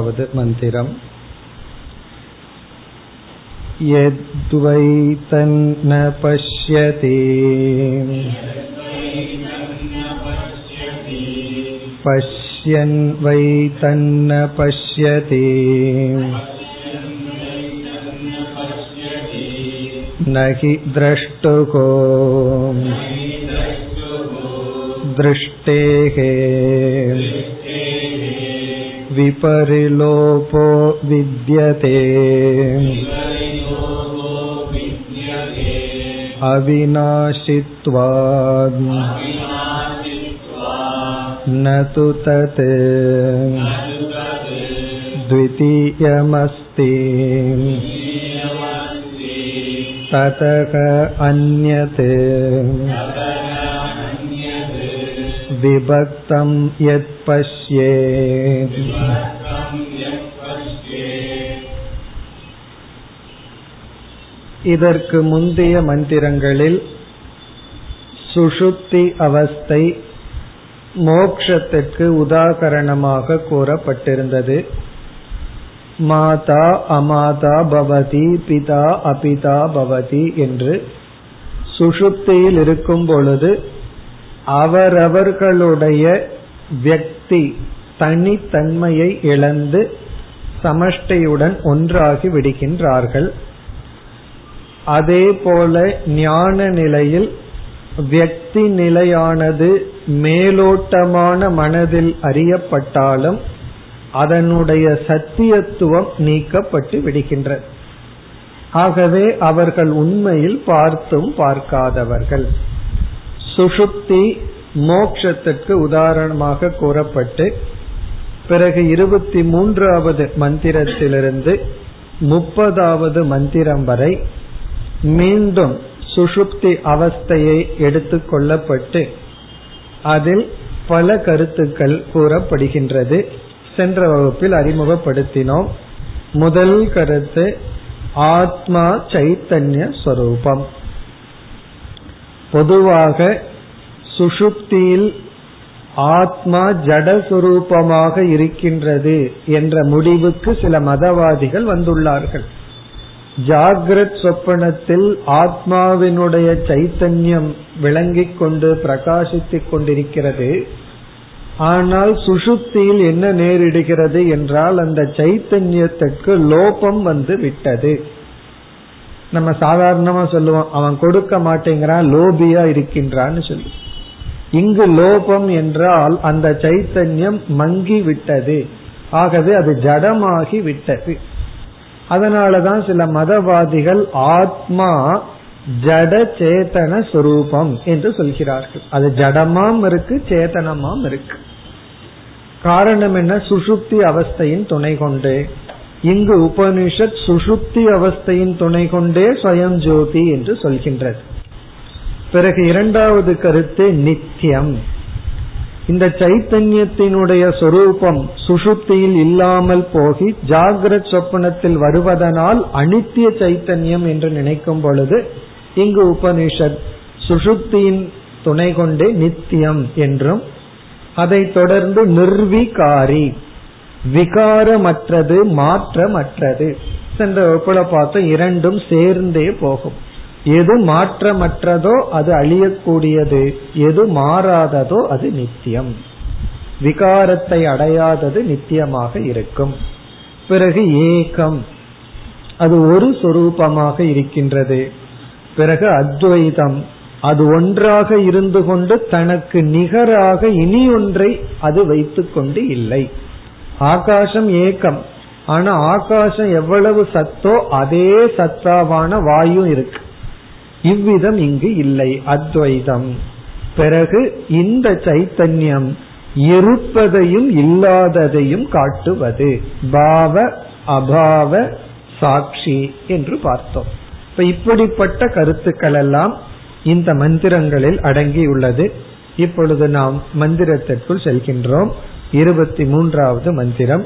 वद् मन्दिरम् यद्वैतन्न पश्यति पश्यन् वैतन्न पश्यति न हि द्रष्टुको दृष्टेः विपरिलोपो विद्यते अविनाशित्वात् न तु तत् द्वितीयमस्ति ततः अन्यत् विभक्तं यत् पश्येत् இதற்கு முந்தைய மந்திரங்களில் சுஷுப்தி அவஸ்தை மோக்ஷத்திற்கு உதாகரணமாக கூறப்பட்டிருந்தது மாதா அமாதா பவதி பிதா அபிதா பவதி என்று சுஷுப்தியில் இருக்கும் பொழுது அவரவர்களுடைய வியக்தி தனித்தன்மையை இழந்து சமஷ்டையுடன் ஒன்றாகி விடுகின்றார்கள். அதே போல ஞான நிலையில் வியக்தி நிலையானது மேலோட்டமான மனதில் அறியப்பட்டாலும் அதனுடைய சத்தியத்துவம் நீக்கப்பட்டு விடுகின்றது ஆகவே அவர்கள் உண்மையில் பார்த்தும் பார்க்காதவர்கள். சுஷுப்தி மோக்ஷத்துக்கு உதாரணமாக கூறப்பட்டு பிறகு இருபத்தி மூன்றாவது மந்திரத்திலிருந்து முப்பதாவது மந்திரம் வரை மீண்டும் சுஷுப்தி அவஸ்தையை எடுத்துக்கொள்ளப்பட்டு அதில் பல கருத்துக்கள் கூறப்படுகின்றது. சென்ற வகுப்பில் அறிமுகப்படுத்தினோம். முதல் கருத்து ஆத்மா சைத்தன்ய ஸ்வரூபம் பொதுவாக சுஷுப்தியில் ஆத்மா ஜடஸ்வரூபமாக இருக்கின்றது என்ற முடிவுக்கு சில மதவாதிகள் வந்துள்ளார்கள். ஜாகிரத் சொப்பனத்தில் ஆத்மாவினுடைய சைத்தன்யம் விளங்கிக் கொண்டு பிரகாசித்துக் கொண்டிருக்கிறது. ஆனால் சுஷுப்தியில் என்ன நேரிடுகிறது என்றால் அந்த சைத்தன்யத்துக்கு லோபம் வந்து விட்டது. நம்ம சாதாரணமா சொல்லுவோம் அவன் கொடுக்க மாட்டேங்கிறான் லோபியா இருக்கின்றான்னு சொல்லி. இங்கு லோபம் என்றால் அந்த சைத்தன்யம் மங்கி விட்டது ஆகவே அது ஜடமாகி விட்டது அதனாலதான் சில மதவாதிகள் ஆத்மா ஜட சேதன சொரூபம் என்று சொல்கிறார்கள். அது ஜடமாம் இருக்கு சேதனமாம் இருக்கு. காரணம் என்ன? சுசுப்தி அவஸ்தையின் துணை கொண்டு. இங்கு உபனிஷத் சுசுப்தி அவஸ்தையின் துணை கொண்டே ஸ்வயம் ஜோதி என்று சொல்கின்றது. பிறகு இரண்டாவது கருத்து நித்தியம். இந்த சைத்தன்யத்தினுடைய சொரூபம் சுசுப்தியில் இல்லாமல் போகி ஜாகிரத் சொப்பனத்தில் வருவதனால் அனித்திய சைத்தன்யம் என்று நினைக்கும் பொழுது இங்கு உபனிஷத் சுசுப்தியின் துணை கொண்டே நித்தியம் என்றும் அதை தொடர்ந்து நிர்விகாரி விகாரமற்றது மாற்றமற்றது. சென்ற வகுப்புல பார்த்தோம் இரண்டும் சேர்ந்தே போகும். எது மாற்றமற்றதோ அது அழியக்கூடியது எது மாறாததோ அது நித்தியம். விகாரத்தை அடையாதது நித்தியமாக இருக்கும். பிறகு ஏகம் அது ஒரு சொரூபமாக இருக்கின்றது. பிறகு அத்வைதம் அது ஒன்றாக இருந்து கொண்டு தனக்கு நிகராக இனி ஒன்றை அது வைத்துக் கொண்டு இல்லை. ஆகாசம் ஏக்கம் ஆனா ஆகாசம் எவ்வளவு சத்தோ அதே சத்தாவான வாயு இருக்கு. இவ்விதம் இங்கு இல்லை. அத்வைதம். பிறகு இந்த சைத்தன்யம் இருப்பதையும் இல்லாததையும் காட்டுவது. பாவ அபாவ சாட்சி என்று பார்த்தோம். இப்ப இப்படிப்பட்ட கருத்துக்கள் எல்லாம் இந்த மந்திரங்களில் அடங்கியுள்ளது. இப்பொழுது நாம் மந்திரத்திற்குள் செல்கின்றோம். இருபத்தி மூன்றாவது மந்திரம்.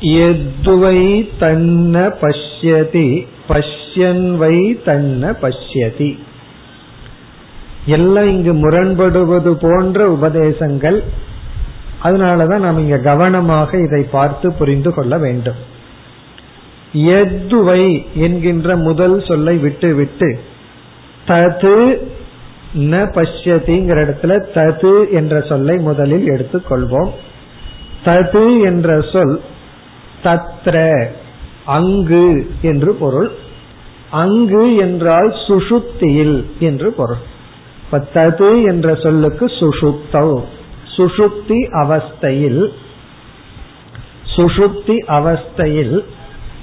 எத்வை தன்ன பஷ்யதி பஷ்யன் வை தன்ன பஷ்யதி எல்லாம் இங்கு முரண்படுவது போன்ற உபதேசங்கள். அதனாலதான் நாம் இங்க கவனமாக இதை பார்த்து புரிந்து கொள்ள வேண்டும். எதுவை என்கின்ற முதல் சொல்லை விட்டு விட்டு தது ந பஷ்யதிங்கிற இடத்துல தது என்ற சொல்லை முதலில் எடுத்துக்கொள்வோம் தது என்ற சொல் தத்ர அங்கு என்று பொருள். அங்கு என்றால் சுஷுப்தியில் என்று பொருள். பத்தது என்ற சொல்லுக்கு சுஷுப்தவ். சுஷுப்தி அவஸ்தையில். சுஷுப்தி அவஸ்தையில்.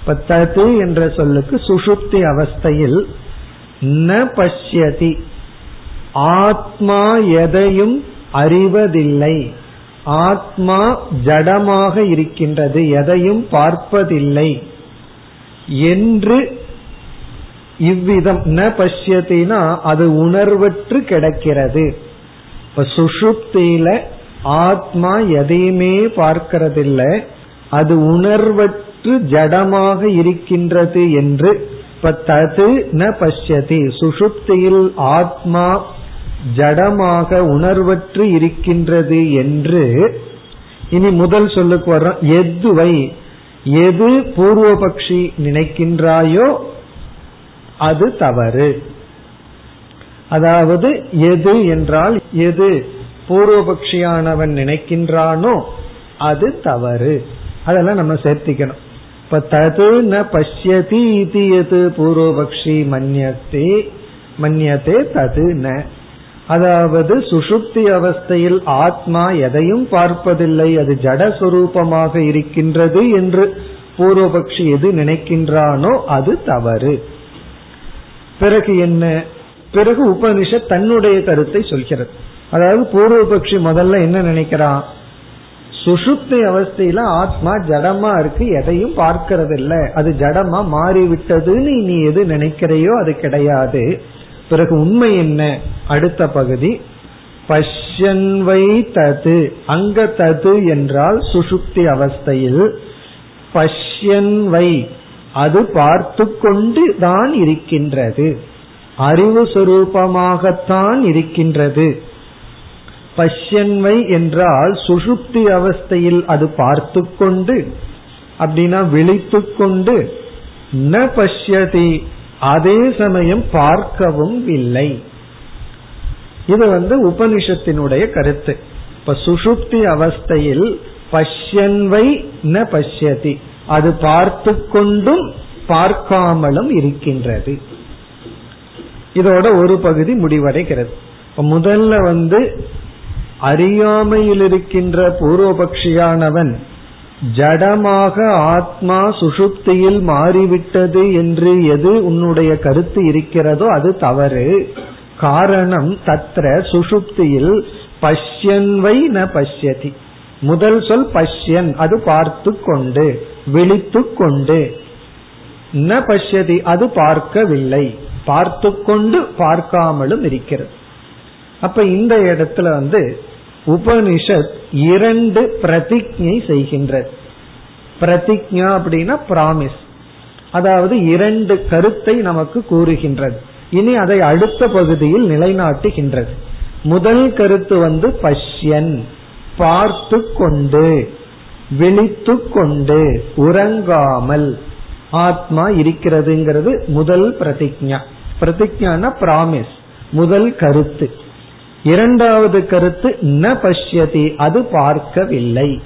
பத்தது என்ற சொல்லுக்கு சுஷுப்தி அவஸ்தையில். ந பஷ்யதி. ஆத்மா எதையும் அறிவதில்லை. ஆத்மா ஜடமாக இருக்கின்றது. எதையும் பார்ப்பதில்லை. என்று இவ்விதம் ந பஷ்யத்தினா அது உணர்வற்று கிடக்கிறது. இப்ப சுஷுப்தியில ஆத்மா எதையுமே பார்க்கறதில்லை அது உணர்வற்று ஜடமாக இருக்கின்றது என்று இப்ப தது ந பஷ்யதி சுஷுப்தியில் ஆத்மா ஜடமாக உணர்வற்று இருக்கின்றது என்று இனி முதல் சொல்லுக்கு வர்றோம் எதுவை எது பூர்வபக்ஷி நினைக்கின்றாயோ அது தவறு. அதாவது எது என்றால் எது பூர்வபக்ஷியானவன் நினைக்கின்றானோ அது தவறு. அதெல்லாம் நம்ம சேர்த்திக்கணும். இப்ப தது ந பஷ்யதி இது எது பூர்வபக்ஷி மன்யத்தே மன்யத்தே தது ந. அதாவது சுஷுப்தி அவஸ்தையில் ஆத்மா எதையும் பார்ப்பதில்லை. அது ஜடஸ்வரூபமாக இருக்கின்றது என்று பூர்வபக்ஷி எது நினைக்கின்றானோ அது தவறு. பிறகு என்ன? பிறகு உபனிஷத் தன்னுடைய கருத்தை சொல்கிறது. அதாவது பூர்வபக்ஷி முதல்ல என்ன நினைக்கிறான்? சுசுப்தி அவஸ்தையில ஆத்மா ஜடமா இருக்கு எதையும் பார்க்கறது இல்ல அது ஜடமா மாறிவிட்டதுன்னு நீ எது நினைக்கிறையோ அது கிடையாது. பிறகு உண்மை என்ன? அடுத்த பகுதி. பஷ்யன்வை தது. அங்க தது என்றால் சுசுப்தி அவஸ்தையில். பஷ்யன்வை அது பார்த்து கொண்டு தான் இருக்கின்றது. அறிவு சுரூபமாகத்தான் இருக்கின்றது. பஷ்யன்வை என்றால் சுஷுப்தி அவஸ்தையில் அது பார்த்து கொண்டு அப்படின்னா விழித்து கொண்டு ந பஷ்யதி அதே சமயம் பார்க்கவும் இல்லை. இது வந்து உபனிஷத்தினுடைய கருத்து. இப்ப சுஷுப்தி அவஸ்தையில் பஷ்யன்வை ந பஷ்யதி. அது பார்த்து கொண்டும் பார்க்காமலும் இருக்கின்றது. இதோட ஒரு பகுதி முடிவடைகிறது. முதல்ல வந்து அறியாமையில் இருக்கின்ற பூர்வபக்ஷியானவன் ஜடமாக ஆத்மா சுஷுப்தியில் மாறிவிட்டது என்று எது உன்னுடைய கருத்து இருக்கிறதோ அது தவறு. காரணம் தத்ர சுஷுப்தியில் பஷ்யன்வை ந பஷ்யதி. முதல் சொல் பஷ்யன் அது பார்த்து கொண்டு விழித்து கொண்டு ந பஷ்யதி அது பார்க்கவில்லை. பார்த்து கொண்டு பார்க்காமலும் இருக்கிறது. அப்ப இந்த இடத்துல வந்து உபனிஷத் இரண்டு பிரதிஜை செய்கின்றது. பிரதிஜா அப்படின்னா பிராமிஸ் அதாவது இரண்டு கருத்தை நமக்கு கூறுகின்றது. இனி அதை அடுத்த பகுதியில் நிலைநாட்டுகின்றது. முதல் கருத்து வந்து பஷ்யன். பார்த்து கொண்டு விழித்து கொண்டு உறங்காமல் ஆத்மா இருக்கிறதுங்கிறது முதல் பிரதிஜா பிரதிஜான பிராமிஸ் முதல் கருத்து. இரண்டாவது கருத்து ந பஷ்யதி அது பார்க்கவில்லை.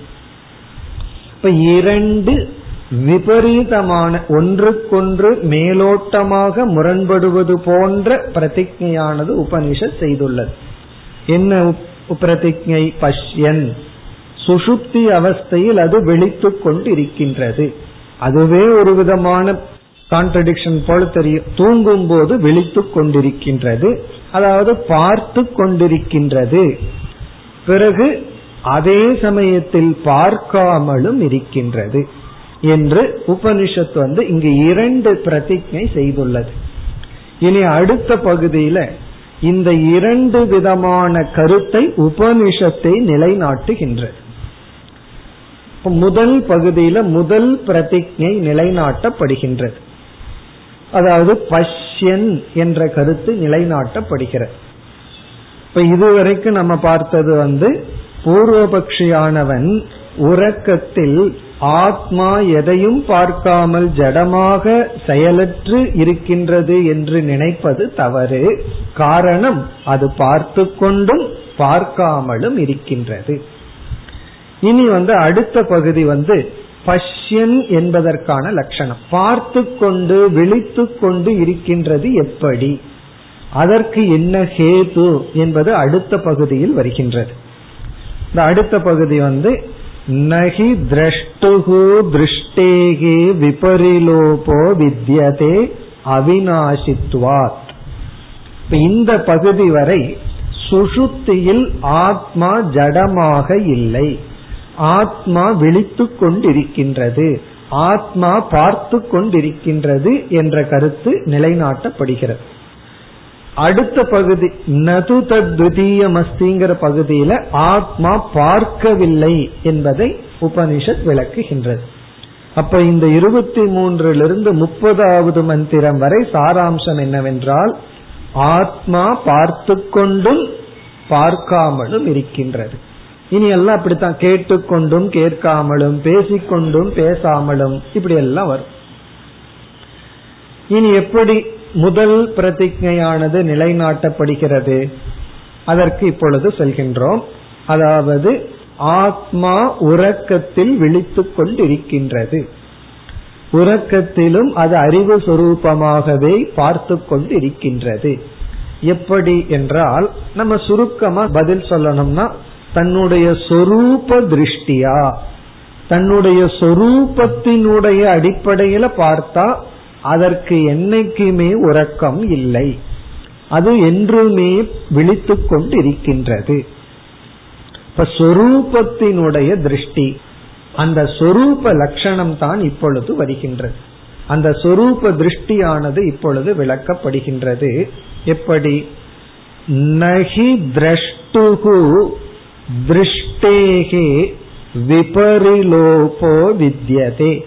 இப்ப இரண்டு விபரீதமான ஒன்றுக்கொன்று மேலோட்டமாக முரண்படுவது போன்ற பிரதிஜையானது உபனிஷத் செய்துள்ளது. என்ன பிரதிஜை பஷ்யன். சுஷுப்தி அவஸ்தையில் அது வெளித்து கொண்டிருக்கின்றது. அதுவே ஒரு விதமான கான்ட்ரடிக்ஷன் போல தெரியும். தூங்கும் போது விழித்து கொண்டிருக்கின்றது. அதாவது பார்த்து கொண்டிருக்கின்றது. பிறகு அதே சமயத்தில் பார்க்காமலும் இருக்கின்றது என்று உபனிஷத் வந்து இங்கு இரண்டு பிரதிஜை செய்துள்ளது. இனி அடுத்த பகுதியில இந்த இரண்டு விதமான கருத்தை உபனிஷத்தை நிலைநாட்டுகின்றது. முதல் பகுதியில முதல் பிரதிஜை நிலைநாட்டப்படுகின்றது. அதாவது பஷ்யன் என்ற கருத்து நிலைநாட்டப்படுகிறது. இப்ப இதுவரைக்கும் நம்ம பார்த்தது வந்து பூர்வபக்ஷியானவன் உறக்கத்தில் ஆத்மா எதையும் பார்க்காமல் ஜடமாக செயலற்று இருக்கின்றது என்று நினைப்பது தவறு. காரணம் அது பார்த்து கொண்டும் பார்க்காமலும் இருக்கின்றது. இனி வந்து அடுத்த பகுதி வந்து பஷ்யன் என்பதற்கான லட்சணம். பார்த்து கொண்டு விழித்து கொண்டு இருக்கின்றது எப்படி? அதற்கு என்ன ஹேது என்பது அடுத்த பகுதியில் வருகின்றது. இந்த அடுத்த பகுதி வந்து நகி திரஷ்டுகு திருஷ்டேகே விபரிலோபோ வித்யதே அவிநாசித்வாத். இந்த பகுதி வரை சுஷுத்தியில் ஆத்மா ஜடமாக இல்லை. ஆத்மா விழித்து கொண்டிருக்கின்றது ஆத்மா பார்த்து கொண்டிருக்கின்றது என்ற கருத்து நிலைநாட்டப்படுகிறது. அடுத்த பகுதி நது தத்விதீயமஸ்திங்கிற பகுதியில ஆத்மா பார்க்கவில்லை என்பதை உபனிஷத் விளக்குகின்றது. அப்ப இந்த இருபத்தி மூன்றிலிருந்து முப்பதாவது மந்திரம் வரை சாராம்சம் என்னவென்றால் ஆத்மா பார்த்து கொண்டும் பார்க்காமலும் இருக்கின்றது. இனி எல்லாம் அப்படித்தான். கேட்டுக்கொண்டும் கேட்காமலும் பேசிக்கொண்டும் பேசாமலும் இப்படி எல்லாம் வரும். இனி எப்படி முதல் பிரதிஜையானது நிலைநாட்டப்படுகிறது? அதற்கு இப்பொழுது செல்கின்றோம். அதாவது ஆத்மா உறக்கத்தில் விழித்துக் கொண்டிருக்கின்றது. உறக்கத்திலும் அது அறிவு சுரூபமாகவே பார்த்து கொண்டிருக்கின்றது. எப்படி என்றால் நம்ம சுருக்கமா பதில் சொல்லணும்னா தன்னுடைய சொரூப திருஷ்டியா? தன்னுடைய சொரூபத்தினுடைய அடிப்படையில பார்த்தா அதற்கு என்னைக்குமே உறக்கம் இல்லை. அது என்றுமே விழித்து கொண்டிருக்கின்றது. இப்ப சொரூபத்தினுடைய திருஷ்டி அந்த சொரூப லட்சணம் தான் இப்பொழுது வருகின்றது. அந்த சொரூப திருஷ்டியானது இப்பொழுது விளக்கப்படுகின்றது. எப்படி? நகி திரஷ்டுகு திருஷ்டேகே விபரிலோபோ வித்யதே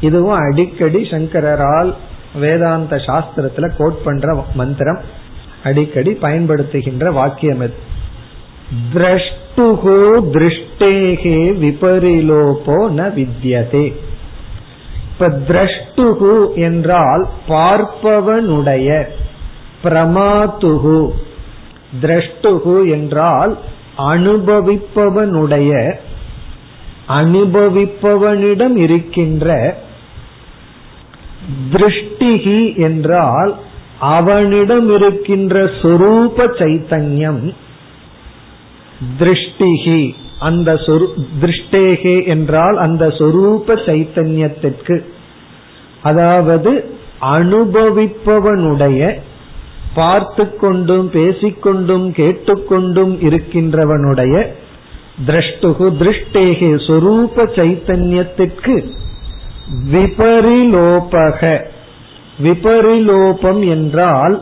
இதுவும் அடிக்கடி சங்கரால் வேதாந்த சாஸ்திரத்துல கோட் பண்ற மந்திரம் அடிக்கடி பயன்படுத்துகின்ற வாக்கியம் இது திரஷ்டுகோ திருஷ்டேகே விபரிலோபோ ந வித்யதே. இப்ப திரஷ்டுகு என்றால் பார்ப்பவனுடைய பிரமாத்துகு. திரஷ்டுகு என்றால் அனுபவிப்பவனுடைய அனுபவிப்பவனிடம் இருக்கின்ற திருஷ்டிகி என்றால் அவனிடம் இருக்கின்ற சொரூப சைத்தன்யம் திருஷ்டிகி. அந்த திருஷ்டேகே என்றால் அந்த சொரூப சைத்தன்யத்திற்கு. அதாவது அனுபவிப்பவனுடைய பார்த்து கொண்டும் பேசிக்கொண்டும் கேட்டுக்கொண்டும் இருக்கின்றவனுடைய திரஷ்டுகு திருஷ்டேகே சொரூப சைத்தன்யத்திற்கு விபரிலோபக. விபரிலோபம் என்றால்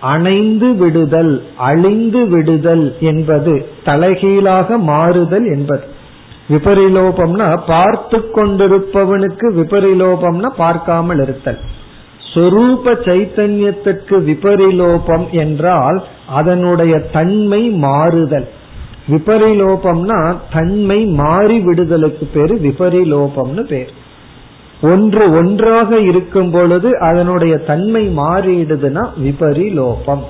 அணைந்து விடுதல் அழிந்து விடுதல் என்பது தலைகீழாக மாறுதல் என்பது. விபரிலோபம்னா பார்த்து கொண்டிருப்பவனுக்கு விபரிலோபம்னா பார்க்காமல் இருத்தல். சொரூப சைத்தன்யத்திற்கு விபரிலோபம் என்றால் அதனுடைய தன்மை மாறுதல். விபரிலோபம்னா தன்மை மாறி விடுதலுக்கு பேரு விபரிலோபம்னு பேர். ஒன்று ஒன்றாக இருக்கும் பொழுது அதனுடைய தன்மை மாறிடுதுன்னா விபரிலோபம்.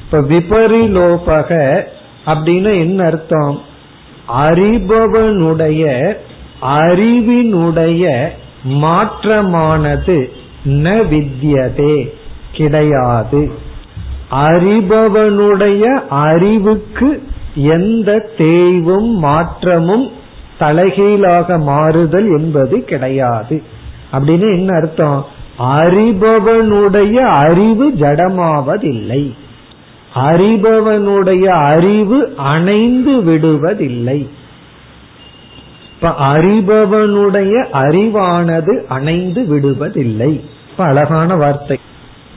இப்ப விபரிலோபக அப்படின்னு என்ன அர்த்தம்? அறிபவனுடைய அறிவினுடைய மாற்றமானது. ந வித்யதே கிடையாது. அறிபவனுடைய அறிவுக்கு எந்த தேய்வும் மாற்றமும் தலைகீழாக மாறுதல் என்பது கிடையாது. அப்படின்னு என்ன அர்த்தம்? அறிபவனுடைய அறிவு ஜடமாவதில்லை. அறிபவனுடைய அறிவு அணைந்து விடுவதில்லை. இப்ப அறிபவனுடைய அறிவானது அணைந்து விடுவதில்லை. இப்ப அழகான வார்த்தை.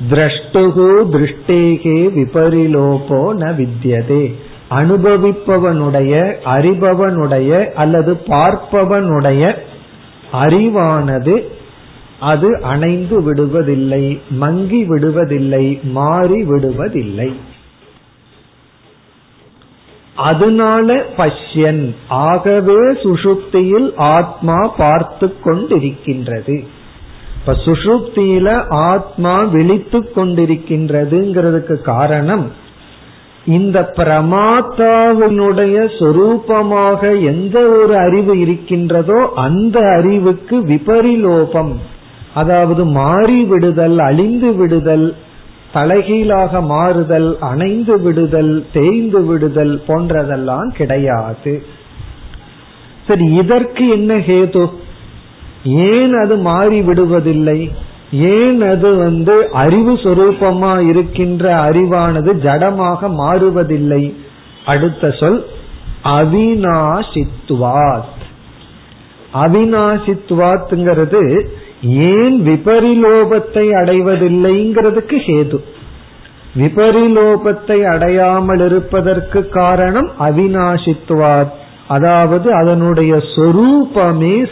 திரஷ்டுகு திருஷ்டேகே விபரிலோபோ ந வித்தியதே அனுபவிப்பவனுடைய அறிபவனுடைய அல்லது பார்ப்பவனுடைய அறிவானது அது அணைந்து விடுவதில்லை மங்கி விடுவதில்லை மாறி விடுவதில்லை. அதனால பஷ்யன். ஆகவே சுஷுப்தியில் ஆத்மா பார்த்து கொண்டிருக்கின்றது. இப்ப சுஷுப்தியில ஆத்மா விழித்து கொண்டிருக்கின்றதுங்கிறதுக்கு காரணம் இந்த பிரமாத்தாவினுடைய சொரூபமாக எந்த ஒரு அறிவு இருக்கின்றதோ அந்த அறிவுக்கு விபரிலோபம் அதாவது மாறி விடுதல் அழிந்து விடுதல் தலைகீழாக மாறுதல் அணைந்து விடுதல் தேய்ந்து விடுதல் போன்றதெல்லாம் கிடையாது. சரி இதற்கு என்ன ஹேது? ஏன் அது மாறி விடுவதில்லை ஏன் அது வந்து அறிவு சொரூபமா இருக்கின்ற அறிவானது ஜடமாக மாறுவதில்லை? அடுத்த சொல் அவினாசித்வாத் அவினாசித்வாத்ங்கிறது ஏன் விபரிலோபத்தை அடைவதில்லைங்கிறதுக்கு ஹேது. விபரிலோபத்தை அடையாமல் இருப்பதற்கு காரணம் அவினாசித்துவாத் அதாவது அதனுடைய சொரூபமே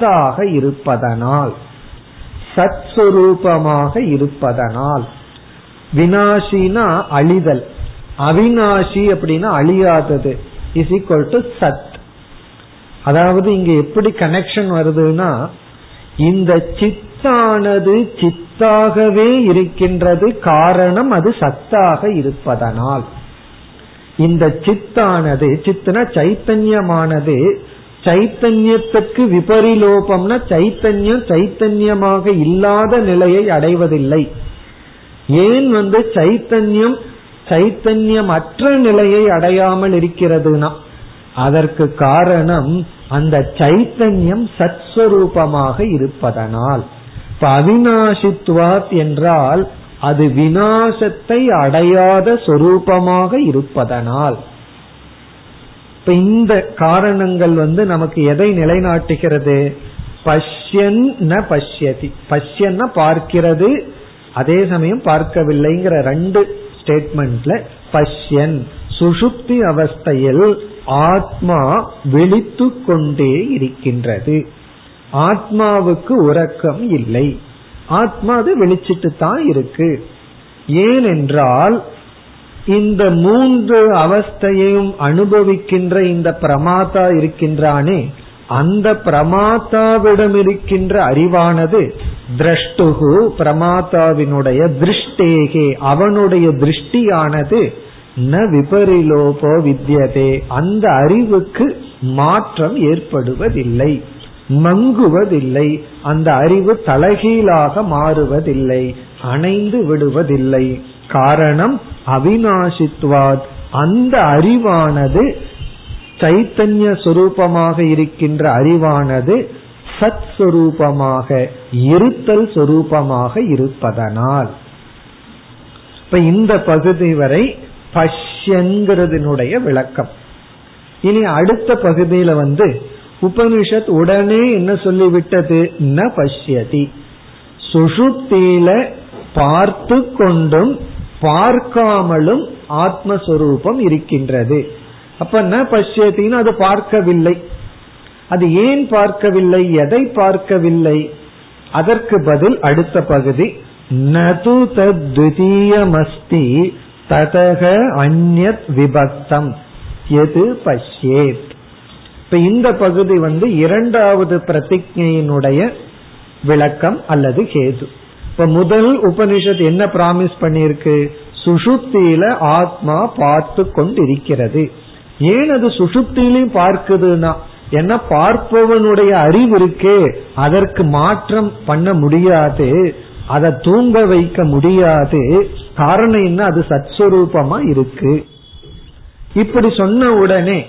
சத்தாக இருப்பதனால் சத் சுரூபமாக இருப்பதனால் வினாஷினா அழிதல். அவினாஷி அப்படின்னா அழியாதது. இஸ் ஈக்வல் டு சத். அதாவது இங்க எப்படி கனெக்ஷன் வருதுன்னா இந்த சித்தானது சித்தாகவே இருக்கின்றது காரணம் அது சத்தாக இருப்பதனால். இந்த சித்தானது சித்துனா சைத்தன்யமானது சைத்தன்யத்துக்கு விபரிலோபம்னா சைத்தன்யம் சைத்தன்யமாக இல்லாத நிலையை அடைவதில்லை. ஏன் வந்து சைத்தன்யம் சைத்தன்யம் அற்ற நிலையை அடையாமல் இருக்கிறதுனா? அதற்கு காரணம் அந்த சைத்தன்யம் சத்ஸ்வரூபமாக இருப்பதனால். இப்ப என்றால் அது வினாசத்தை அடையாத சொரூபமாக இருப்பதனால். இப்ப இந்த காரணங்கள் வந்து நமக்கு எதை நிலைநாட்டுகிறது? பஷ்யன் ந பஷ்யதி. பஷ்யன்னா பார்க்கிறது அதே சமயம் பார்க்கவில்லைங்கிற ரெண்டு ஸ்டேட்மெண்ட்ல பஷ்யன் சுசுப்தி அவஸ்தையில் ஆத்மா விழித்து கொண்டே இருக்கின்றது. ஆத்மாவுக்கு உறக்கம் இல்லை. ஆத்மா அது வெளிச்சிட்டு தான் இருக்கு. ஏனென்றால் இந்த மூன்று அவஸ்தையையும் அனுபவிக்கின்ற இந்த பிரமாதா இருக்கின்றானே அந்த பிரமாதாவிடம் இருக்கின்ற அறிவானது திரஷ்டுகு பிரமாதாவினுடைய திருஷ்டேகே அவனுடைய திருஷ்டியானது ந விபரிலோபோ வித்யதே அந்த அறிவுக்கு மாற்றம் ஏற்படுவதில்லை மங்குவதில்லை அந்த அறிவு தலைகீழாக மாறுவதில்லை அணைந்து விடுவதில்லை. காரணம் அவினாசித்வாத் அந்த அறிவானது சைத்தன்ய சொரூபமாக இருக்கின்ற அறிவானது சத் சொரூபமாக இருத்தல் சொரூபமாக இருப்பதனால். இப்ப இந்த பகுதி வரை பஷ்யங்கிறதுனுடைய விளக்கம். இனி அடுத்த பகுதியில வந்து உபனிஷத் உடனே என்ன சொல்லிவிட்டது? ந பஷ்யதி. சுஷுப்தியில பார்த்து கொண்டும் பார்க்காமலும் ஆத்மஸ்வரூபம் இருக்கின்றது. அப்ப ந பஷ்யத்தின்னு அது பார்க்கவில்லை. அது ஏன் பார்க்கவில்லை? எதை பார்க்கவில்லை? அதற்கு பதில் அடுத்த பகுதி. நது தத்விதீயமஸ்தி ததக அந்நத் விபக்தம் எது பஷ்யேத்? இப்ப இந்த பகுதி வந்து இரண்டாவது பிரதிஜையினுடைய விளக்கம் அல்லது கேது இப்ப முதல் உபனிஷத் என்ன பிராமிஸ் பண்ணிருக்கு சுஷுப்தியில ஆத்மா பார்த்து கொண்டிருக்கிறது. ஏன் அது சுஷுப்தியிலையும் பார்க்குதுன்னா? என்ன பார்ப்பவனுடைய அறிவு இருக்கே அதற்கு மாற்றம் பண்ண முடியாது அதை தூங்க வைக்க முடியாது. காரணம் என்ன? அது சத்ஸ்வரூபமா இருக்கு. இப்படி சொன்ன உடனே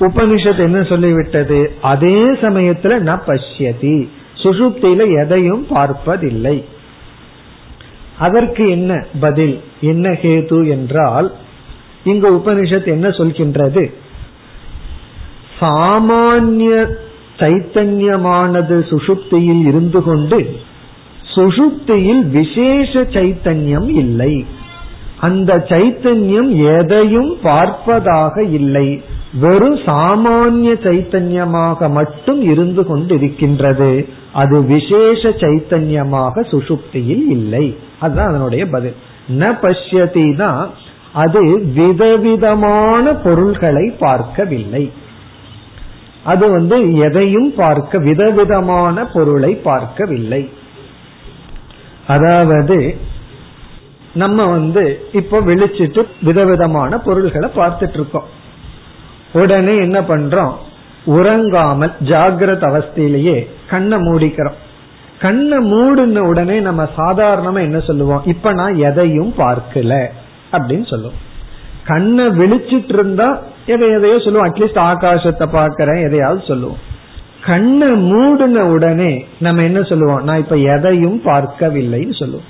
உபனிஷத் என்ன சொல்லிவிட்டது? அதே சமயத்துல ந பஷ்யதி. சுசுப்தியில எதையும் பார்ப்பதில்லை. அதற்கு என்ன பதில்? என்ன கேது என்றால் இங்க உபனிஷத் என்ன சொல்கின்றது? சாமானிய சைத்தன்யமானது சுசுப்தியில் இருந்து கொண்டு சுசுப்தியில் விசேஷ சைத்தன்யம் இல்லை. அந்த சைத்தன்யம் எதையும் பார்ப்பதாக இல்லை. வெறும் சாமானிய சைத்தன்யமாக மட்டும் இருந்து கொண்டிருக்கின்றது. அது விசேஷ சைத்தன்யமாக சுசுப்தியில் இல்லை. அதுதான் அதனுடைய பதில். ந பஷ்யதி அது விதவிதமான பொருள்களை பார்க்கவில்லை. அது வந்து எதையும் பார்க்க விதவிதமான பொருளை பார்க்கவில்லை. அதாவது நம்ம வந்து இப்ப விழிச்சிட்டு விதவிதமான பொருள்களை பார்த்துட்டு இருக்கோம். உடனே என்ன பண்றோம்? உறங்காமல் ஜாகிரத அவஸ்தையிலேயே கண்ணை மூடிக்கிறோம். கண்ணை மூடின உடனே நம்ம சாதாரணமா என்ன சொல்லுவோம்? இப்ப நான் எதையும் பார்க்கல அப்படின்னு சொல்லுவோம் கண்ணை விழிச்சிட்டு இருந்தா எதை எதையோ சொல்லுவோம். அட்லீஸ்ட் ஆகாசத்தை பாக்கிறேன் எதையாவது சொல்லுவோம். கண்ணை மூடின உடனே நம்ம என்ன சொல்லுவோம்? நான் இப்ப எதையும் பார்க்கவில்லைன்னு சொல்லுவோம்.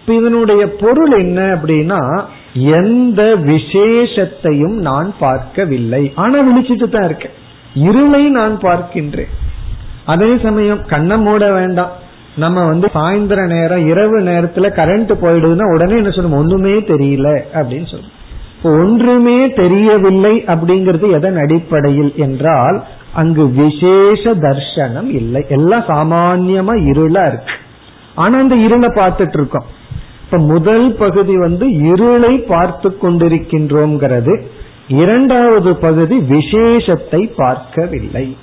இப்ப இதனுடைய பொருள் என்ன அப்படின்னா எந்த விசேஷத்தையும் நான் பார்க்கவில்லை. ஆனா விழிச்சிட்டு தான் இருக்கேன். இருளை நான் பார்க்கின்றேன். அதே சமயம் கண்ணை மூட வேண்டாம். நம்ம வந்து சாயந்தர நேரம் இரவு நேரத்துல கரண்ட் போயிடுதுன்னா உடனே என்ன சொல்லுவோம்? ஒண்ணுமே தெரியல அப்படின்னு சொல்லுவோம். ஒன்றுமே தெரியவில்லை அப்படிங்கிறது எதன் அடிப்படையில் என்றால் அங்கு விசேஷ தர்சனம் இல்லை. எல்லாம் சாமான்யமா இருளா இருக்கு. ஆனா அந்த இருளை பார்த்துட்டு இருக்கோம். இப்ப முதல் பகுதி வந்து இருளை பார்த்து கொண்டிருக்கின்றோங்கிறது இரண்டாவது பகுதி விசேஷத்தை பார்க்கவில்லை.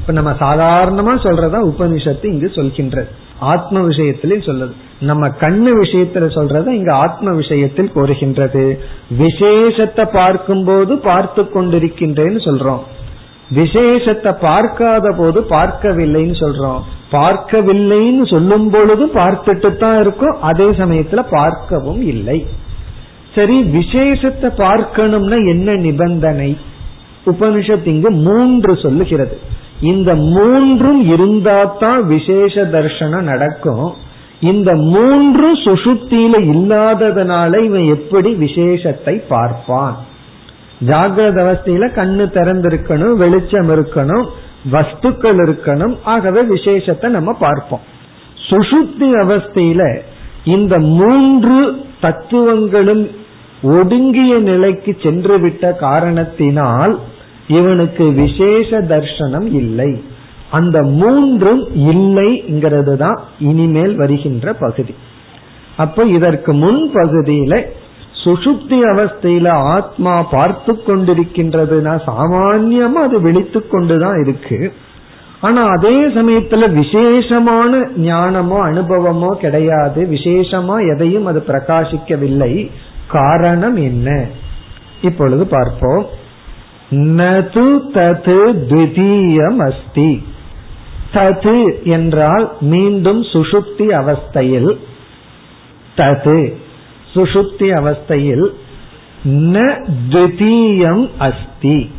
இப்ப நம்ம சாதாரணமா சொல்றதா உபனிஷத்து இங்கு சொல்கின்றது. ஆத்ம விஷயத்திலே சொல்லுது. நம்ம கண்ணு விஷயத்துல சொல்றத இங்க ஆத்ம விஷயத்தில் கோருகின்றது விசேஷத்தை பார்க்கும்போது பார்த்து கொண்டிருக்கின்றேன்னு சொல்றோம். விசேஷத்தை பார்க்காத போது பார்க்கவில்லைன்னு சொல்றோம். பார்க்கவில்லைன்னு சொல்லும் பொழுது பார்த்துட்டு தான் இருக்கும். அதே சமயத்துல பார்க்கவும் இல்லை. சரி விசேஷத்தை பார்க்கணும்னா என்ன நிபந்தனை? உபனிஷத் இங்கு மூன்று சொல்லுகிறது. இந்த மூன்றும் இருந்தா தான் விசேஷ தர்ஷனம் நடக்கும். இந்த மூன்று சுசுத்தியில இல்லாததுனால இவன் எப்படி விசேஷத்தை பார்ப்பான்? ஜாகிரத அவஸ்தையில கண்ணு திறந்திருக்கணும் வெளிச்சம் இருக்கணும் வஸ்துக்கள் இருக்கணும். ஆகவே விசேஷத்தை நம்ம பார்ப்போம். சுசுத்தி அவஸ்தையில இந்த மூன்று தத்துவங்களும் ஒடுங்கிய நிலைக்கு சென்று விட்ட காரணத்தினால் இவனுக்கு விசேஷ தர்சனம் இல்லை. அந்த மூன்றும் இல்லைங்கிறது தான் இனிமேல் வருகின்ற பகுதி. அப்ப இதற்கு முன் பகுதியில சுசுப்தி அவஸ்தையில ஆத்மா பார்த்து கொண்டிருக்கின்றதுனா சாமான்யமா அது விழித்து கொண்டுதான் இருக்கு. ஆனா அதே சமயத்துல விசேஷமான ஞானமோ அனுபவமோ கிடையாது. விசேஷமா எதையும் அது பிரகாசிக்கவில்லை. காரணம் என்ன? இப்பொழுது பார்ப்போம். நது தது துவிதீயம் அஸ்தி தது என்றால் மீண்டும் சுசுப்தி அவஸ்தையில். தது. சுஷுப்தி அவஸ்தையில் ந துவிதீயம் அஸ்தி.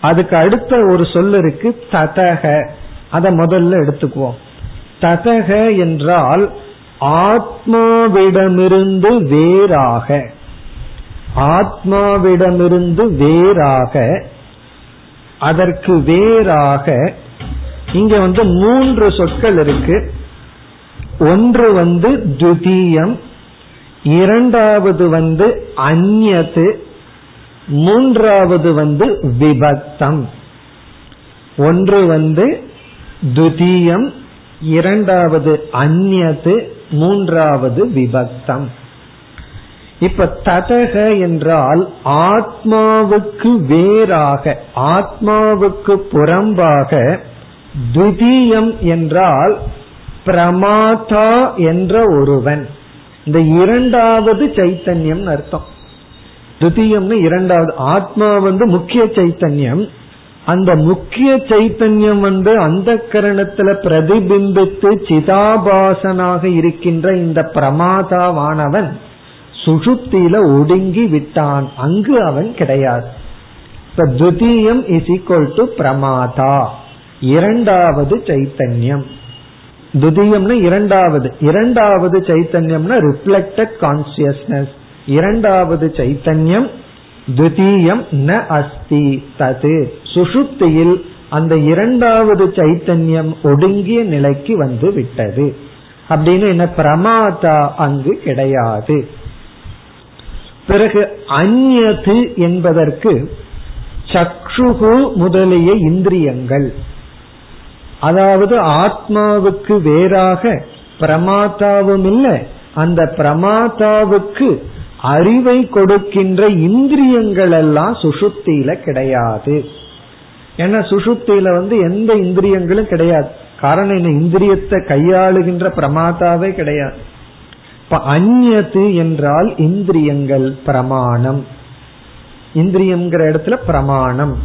அதுக்கு அடுத்த ஒரு சொல் இருக்கு ததக. அத முதல்ல எடுத்துக்குவோம். ததக என்றால் ஆத்மாவிடமிருந்து வேறாக. ஆத்மாவிடமிருந்து வேறாக அதற்கு வேறாக இங்க வந்து மூன்று சொற்கள் இருக்கு. ஒன்று வந்து துதியம் இரண்டாவது வந்து அந்நது மூன்றாவது வந்து விபத்தம். ஒன்று வந்து துதியம் இரண்டாவது அந்நது மூன்றாவது விபக்தம் இப்ப ததக என்றால் ஆத்மாவுக்கு வேறாக ஆத்மாவுக்கு புறம்பாக துதியம் என்றால் பிரமாதா என்ற ஒருவன். இந்த இரண்டாவது சைத்தன்யம் அர்த்தம். துதியம்னு இரண்டாவது ஆத்மா வந்து முக்கிய சைத்தன்யம். அந்த முக்கிய சைத்தன்யம் வந்து அந்த கரணத்துல பிரதிபிம்பித்து சிதாபாசனாக இருக்கின்ற இந்த பிரமாதாவானவன் சுஷுப்தியில ஒடுங்கி விட்டான். அங்கு அவன் கிடையாது. இப்ப துதியம் இஸ் ஈக்வல் டு பிரமாதா. இரண்டாவது சைத்தன்யம். துதியம்னா இரண்டாவது. இரண்டாவது சைத்தன்யம்னா ரிஃப்ளெக்டட் கான்சியஸ்னஸ் இரண்டாவது சைத்தன்யம் துதியம் ந அஸ்தி தது. சுஷுப்தியில் அந்த இரண்டாவது சைத்தன்யம் ஒடுங்கிய நிலைக்கு வந்து விட்டது. அப்படின்னு என்ன? பிரமாதா அங்கு கிடையாது. பிறகு அந்நது என்பதற்கு சக்ஷுகு முதலிய இந்திரியங்கள். அதாவது ஆத்மாவுக்கு வேறாக பிரமாத்தாவும் இல்லை. அந்த பிரமாதாவுக்கு அறிவை கொடுக்கின்ற இந்திரியங்கள் எல்லாம் சுசுப்தியில கிடையாது. ஏன்னா சுசுப்தியில வந்து எந்த இந்திரியங்களும் கிடையாது. காரணம் என்ன இந்திரியத்தை கையாளுகின்ற பிரமாதாவே கிடையாது. இப்ப அந்நது என்றால் இந்திரியங்கள் பிரமாணம். இந்திரியம்ங்கிற இடத்துல பிரமாணம்.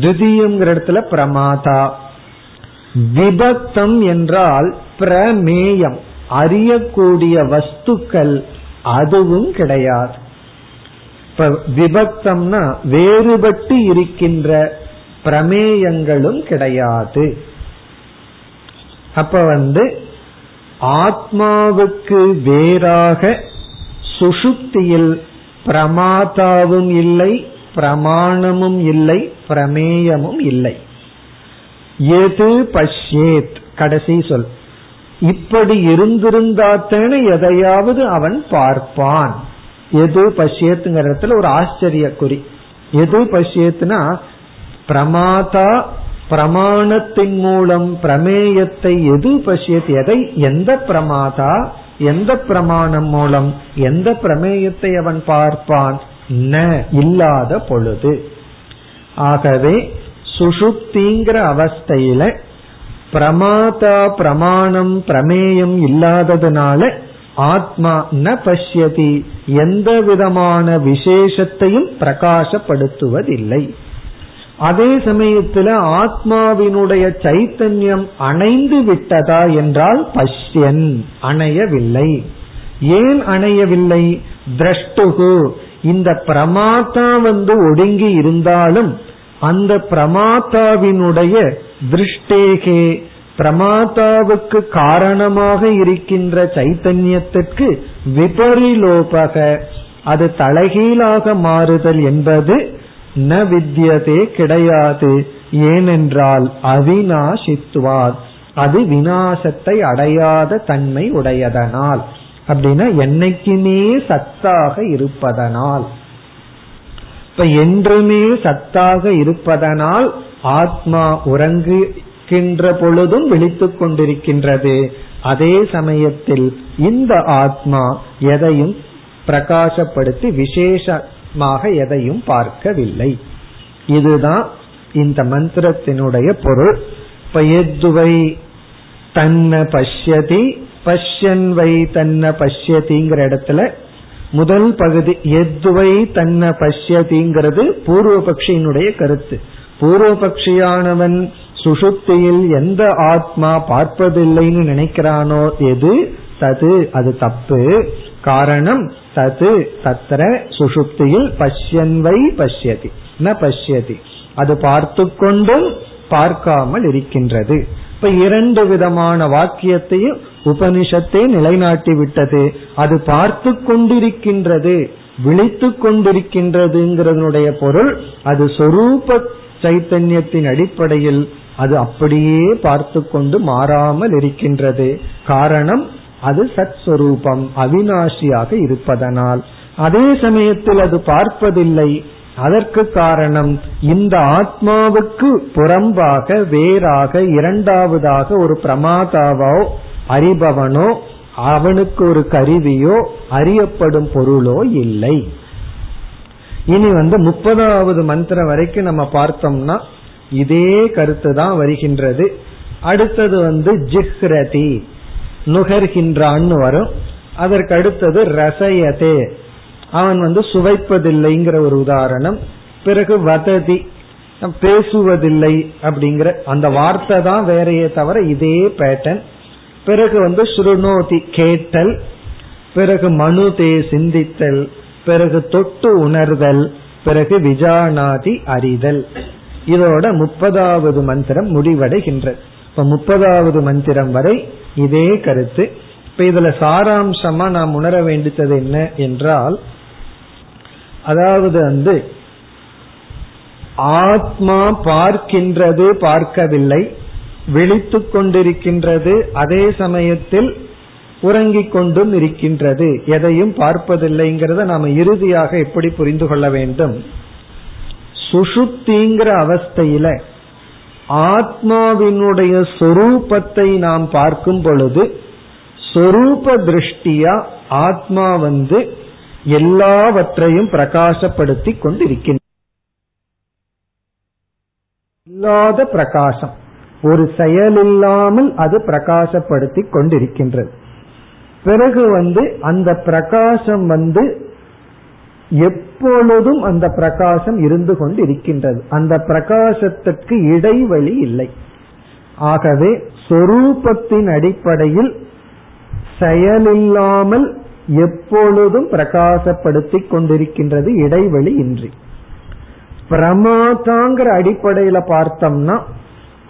திருதியம்ங்கிற இடத்துல பிரமாதா. விபத்தம் என்றால் பிரமேயம். அறியக்கூடிய வஸ்துக்கள் அதுவும் கிடையாது. இப்ப விபக்தம்னா வேறுபட்டு இருக்கின்ற பிரமேயங்களும் கிடையாது. அப்ப வந்து ஆத்மாவுக்கு வேறாக சுசுப்தியில் பிரமாதாவும் இல்லை பிரமாணமும் இல்லை பிரமேயமும் இல்லை. எது பஷ்யேத்? கடைசி சொல். இப்படி இருந்திருந்தாத்தேன எதையாவது அவன் பார்ப்பான். எது பஷ்யத்துங்கிற இடத்துல ஒரு ஆச்சரிய குறி எது பஷ்யத்துனா பிரமாதா பிரமாணத்தின் மூலம் பிரமேயத்தை எது பஷ்யத்? எதை எந்த பிரமாதா எந்த பிரமாணம் மூலம் எந்த பிரமேயத்தை அவன் பார்ப்பான்? ந இல்லாத பொழுது. ஆகவே சுஷுப்திங்கிற அவஸ்தையில பிரமாதா பிரமாணம் பிரமேயம் இல்லாததுனால ஆத்மா ந பஷ்யதி எந்த விதமான விசேஷத்தையும் பிரகாசப்படுத்துவதில்லை. அதே சமயத்துல ஆத்மாவினுடைய சைத்தன்யம் அணைந்து விட்டதா என்றால் பஷ்யன் அணையவில்லை. ஏன் அணையவில்லை? திரஷ்டுகு இந்த பிரமாத்தா வந்து ஒடுங்கி இருந்தாலும் அந்த பிரமாத்தாவினுடைய திருஷ்டேகே பிரமாதாவுக்கு காரணமாக இருக்கின்ற சைத்தன்யத்திற்கு விபரிலோபக அது தலைகீழாக மாறுதல் என்பது ந வித்தியதே கிடையாது ஏனென்றால் அவினாசித்துவார் அது வினாசத்தை அடையாத தன்மை உடையதனால். அப்படின்னா என்னைக்குமே சத்தாக இருப்பதனால். இப்ப என்றுமே சத்தாக இருப்பதனால் ஆத்மா உறங்குகின்ற பொழுதும் விழித்துக் கொண்டிருக்கின்றது. அதே சமயத்தில் இந்த ஆத்மா எதையும் பிரகாசப்படுத்தி விசேஷமாக எதையும் பார்க்கவில்லை. இதுதான் இந்த மந்திரத்தினுடைய பொருள். பயத்துவை எதுவை தன்ன பஷ்யதி பஷ்யன் வை தன்ன பஷ்யதிங்கிற இடத்துல முதல் பகுதி எதுவை தன்ன பஷ்யதிங்கிறது? பூர்வபக்ஷியினுடைய கருத்து. பூர்வபக்ஷியானவன் சுசுப்தியில் எந்த ஆத்மா பார்ப்பதில்லைன்னு நினைக்கிறானோ எது? தது. அது தப்பு. காரணம் தது. தத்திர சுசுப்தியில் பஷ்யன்வை பஷ்யதி. ந பஷ்யதி. அது பார்த்து கொண்டும் பார்க்காமல் இருக்கின்றது. இப்ப இரண்டு விதமான வாக்கியத்தையும் உபனிஷத்தை நிலைநாட்டி விட்டது அது பார்த்து கொண்டிருக்கின்றது விழித்து கொண்டிருக்கின்றதுங்கிறதனுடைய பொருள் அது சொரூப சைத்தன்யத்தின் அடிப்படையில் அது அப்படியே பார்த்து கொண்டு மாறாமல் இருக்கின்றது. காரணம் அது சத் சொரூபம் அவினாஷியாக இருப்பதனால். அதே சமயத்தில் அது பார்ப்பதில்லை. அதற்கு காரணம் இந்த ஆத்மாவுக்கு புறம்பாக வேறாக இரண்டாவதாக ஒரு பிரமாதாவோ அறிபவனோ அவனுக்கு ஒரு கருவியோ அறியப்படும் பொருளோ இல்லை. இனி வந்து முப்பதாவது மந்திரம் வரைக்கும் நம்ம பார்த்தோம்னா இதே கருத்து தான் வருகின்றது. அடுத்தது வந்து ஜிஹ்ரதி நுகர்கின்றான்னு வரும். அதற்கு அடுத்தது ரசயதே. அவன் வந்து சுவைப்பதில்லைங்கிற ஒரு உதாரணம். பிறகு வததி பேசுவதில்லை அப்படிங்கிற அந்த வார்த்தை தான் வேறையே தவிர இதே பேட்டன் பிறகு வந்து ஸ்ருணோதி கேட்டல் பிறகு மனுதே சிந்தித்தல் பிறகு தொட்டு உணர்தல் பிறகு விஜானாதி அறிதல். இதோட முப்பதாவது மந்திரம் முடிவடைகின்றது. இப்ப முப்பதாவது மந்திரம் வரை இதே கருத்து. இப்ப இதுல சாராம்சமா நாம் உணர வேண்டியது என்ன என்றால் அதாவது வந்து ஆத்மா பார்க்கின்றது பார்க்கவில்லை விழித்து கொண்டிருக்கின்றது அதே சமயத்தில் உறங்கிக் கொண்டும் இருக்கின்றது. எதையும் பார்ப்பதில்லைங்கிறத நாம இறுதியாக எப்படி புரிந்து கொள்ள வேண்டும்? சுஷுப்திங்கிற அவஸ்தையில ஆத்மாவினுடைய சொரூபத்தை நாம் பார்க்கும் பொழுது சொரூப திருஷ்டியா ஆத்மா வந்து எல்லாவற்றையும் பிரகாசப்படுத்தி கொண்டிருக்கின்ற இல்லாத பிரகாசம். ஒரு செயல் இல்லாமல் அது பிரகாசப்படுத்தி கொண்டிருக்கின்றது. பிறகு வந்து அந்த பிரகாசம் வந்து எப்பொழுதும் அந்த பிரகாசம் இருந்து கொண்டு இருக்கின்றது அந்த பிரகாசத்திற்கு இடைவெளி இல்லை. ஆகவே சொரூபத்தின் அடிப்படையில் செயலில்லாமல் எப்பொழுதும் பிரகாசப்படுத்திக் கொண்டிருக்கின்றது இடைவெளி இன்றி. பிரமாதாங்கிற அடிப்படையில பார்த்தோம்னா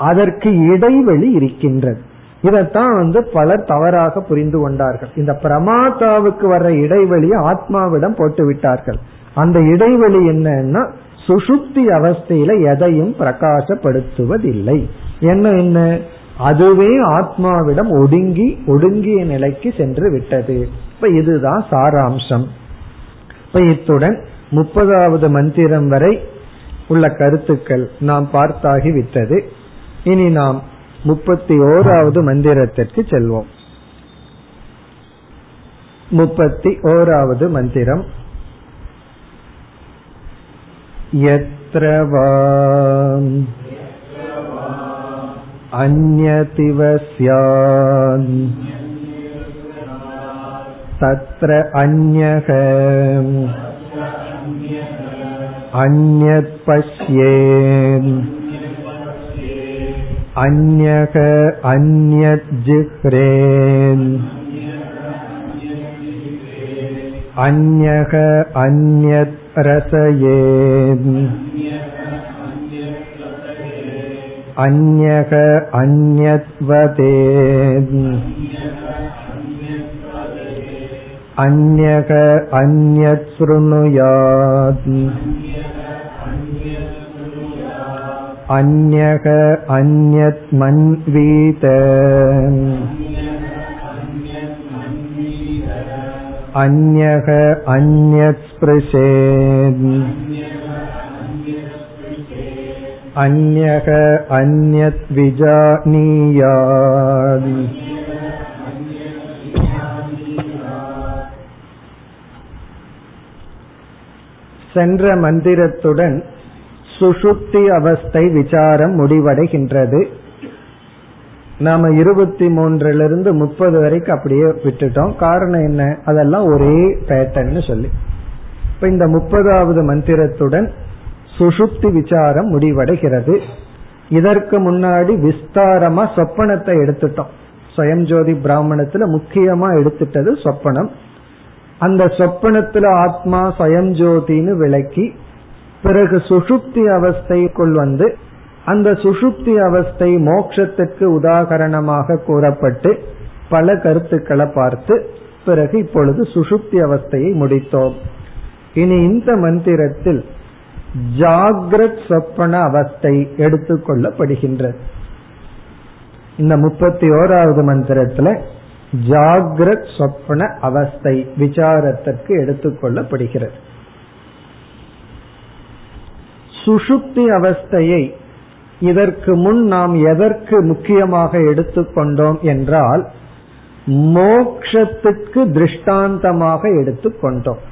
அதற்கு இடைவெளி இருக்கின்றது. இதைத்தான் வந்து பலர் தவறாக புரிந்து கொண்டார்கள். இந்த பிரமாதாவுக்கு வர்ற இடைவெளியை ஆத்மாவிடம் போட்டு விட்டார்கள். அந்த இடைவெளி என்னன்னா சுசுப்தி அவஸ்தையில எதையும் பிரகாசப்படுத்துவதில்லை. என்ன என்ன? அதுவே ஆத்மாவிடம் ஒடுங்கி ஒடுங்கிய நிலைக்கு சென்று விட்டது. இப்ப இதுதான் சாராம்சம். இப்ப இத்துடன் முப்பதாவது மந்திரம் வரை உள்ள கருத்துக்கள் நாம் பார்த்தாகி விட்டது. இனி நாம் முப்பத்தி ஓராவது மந்திரத்திற்கு செல்வோம் முப்பத்தி ஓராவது மந்திரம் यत्र वा अन्यतिव स्यान् तत्र अन्यः अन्यत् पश्येन् अन्यः अन्यत् जिह्रेन् अन्यः अन्यत् रसयेन् अन्यः अन्यत् वदेन् अन्यः अन्यत् शृणुयात् अन्यः अन्यत् मन्वीत अन्यः अन्यत् स्पृशेत् अन्यः अन्यत् विजानीयात् சென்ற மந்திரத்துடன் சுஷுப்தி அவஸ்தை விசாரம் முடிவடைகின்றது. நாம இருபத்தி மூன்றிலிருந்து முப்பது வரைக்கும் அப்படியே விட்டுட்டோம். காரணம் என்ன? அதெல்லாம் ஒரே பேட்டர்ன் சொல்லி. இப்ப இந்த முப்பதாவது மந்திரத்துடன் சுஷுப்தி விசாரம் முடிவடைகிறது. இதற்கு முன்னாடி விஸ்தாரமா சொப்பனத்தை எடுத்துட்டோம். சுயம்ஜோதி பிராமணத்துல முக்கியமா எடுத்துட்டது சொப்பனம். அந்த சொப்பனத்துல ஆத்மா சுயம்ஜோதின்னு விளக்கி பிறகு சுஷுப்தி அவஸ்தைக்குள் வந்து அந்த சுஷுப்தி அவஸ்தை மோட்சத்திற்கு உதாகரணமாக கூறப்பட்டு பல கருத்துக்களை பார்த்து பிறகு இப்பொழுது சுஷுப்தி அவஸ்தையை முடித்தோம். இனி இந்த மந்திரத்தில் ஜாகிரத் சொப்பன அவஸ்தை எடுத்துக்கொள்ளப்படுகின்றது இந்த முப்பத்தி ஓராவது மந்திரத்துல ஜாகிரத் சொப்பன அவஸ்தை விசாரத்திற்கு எடுத்துக்கொள்ளப்படுகிறது சுஷுப்தி அவஸ்தையை இதற்கு முன் நாம் எதற்கு முக்கியமாக எடுத்துக்கொண்டோம் என்றால் மோக்ஷத்துக்கு திருஷ்டாந்தமாக எடுத்துக்கொண்டோம்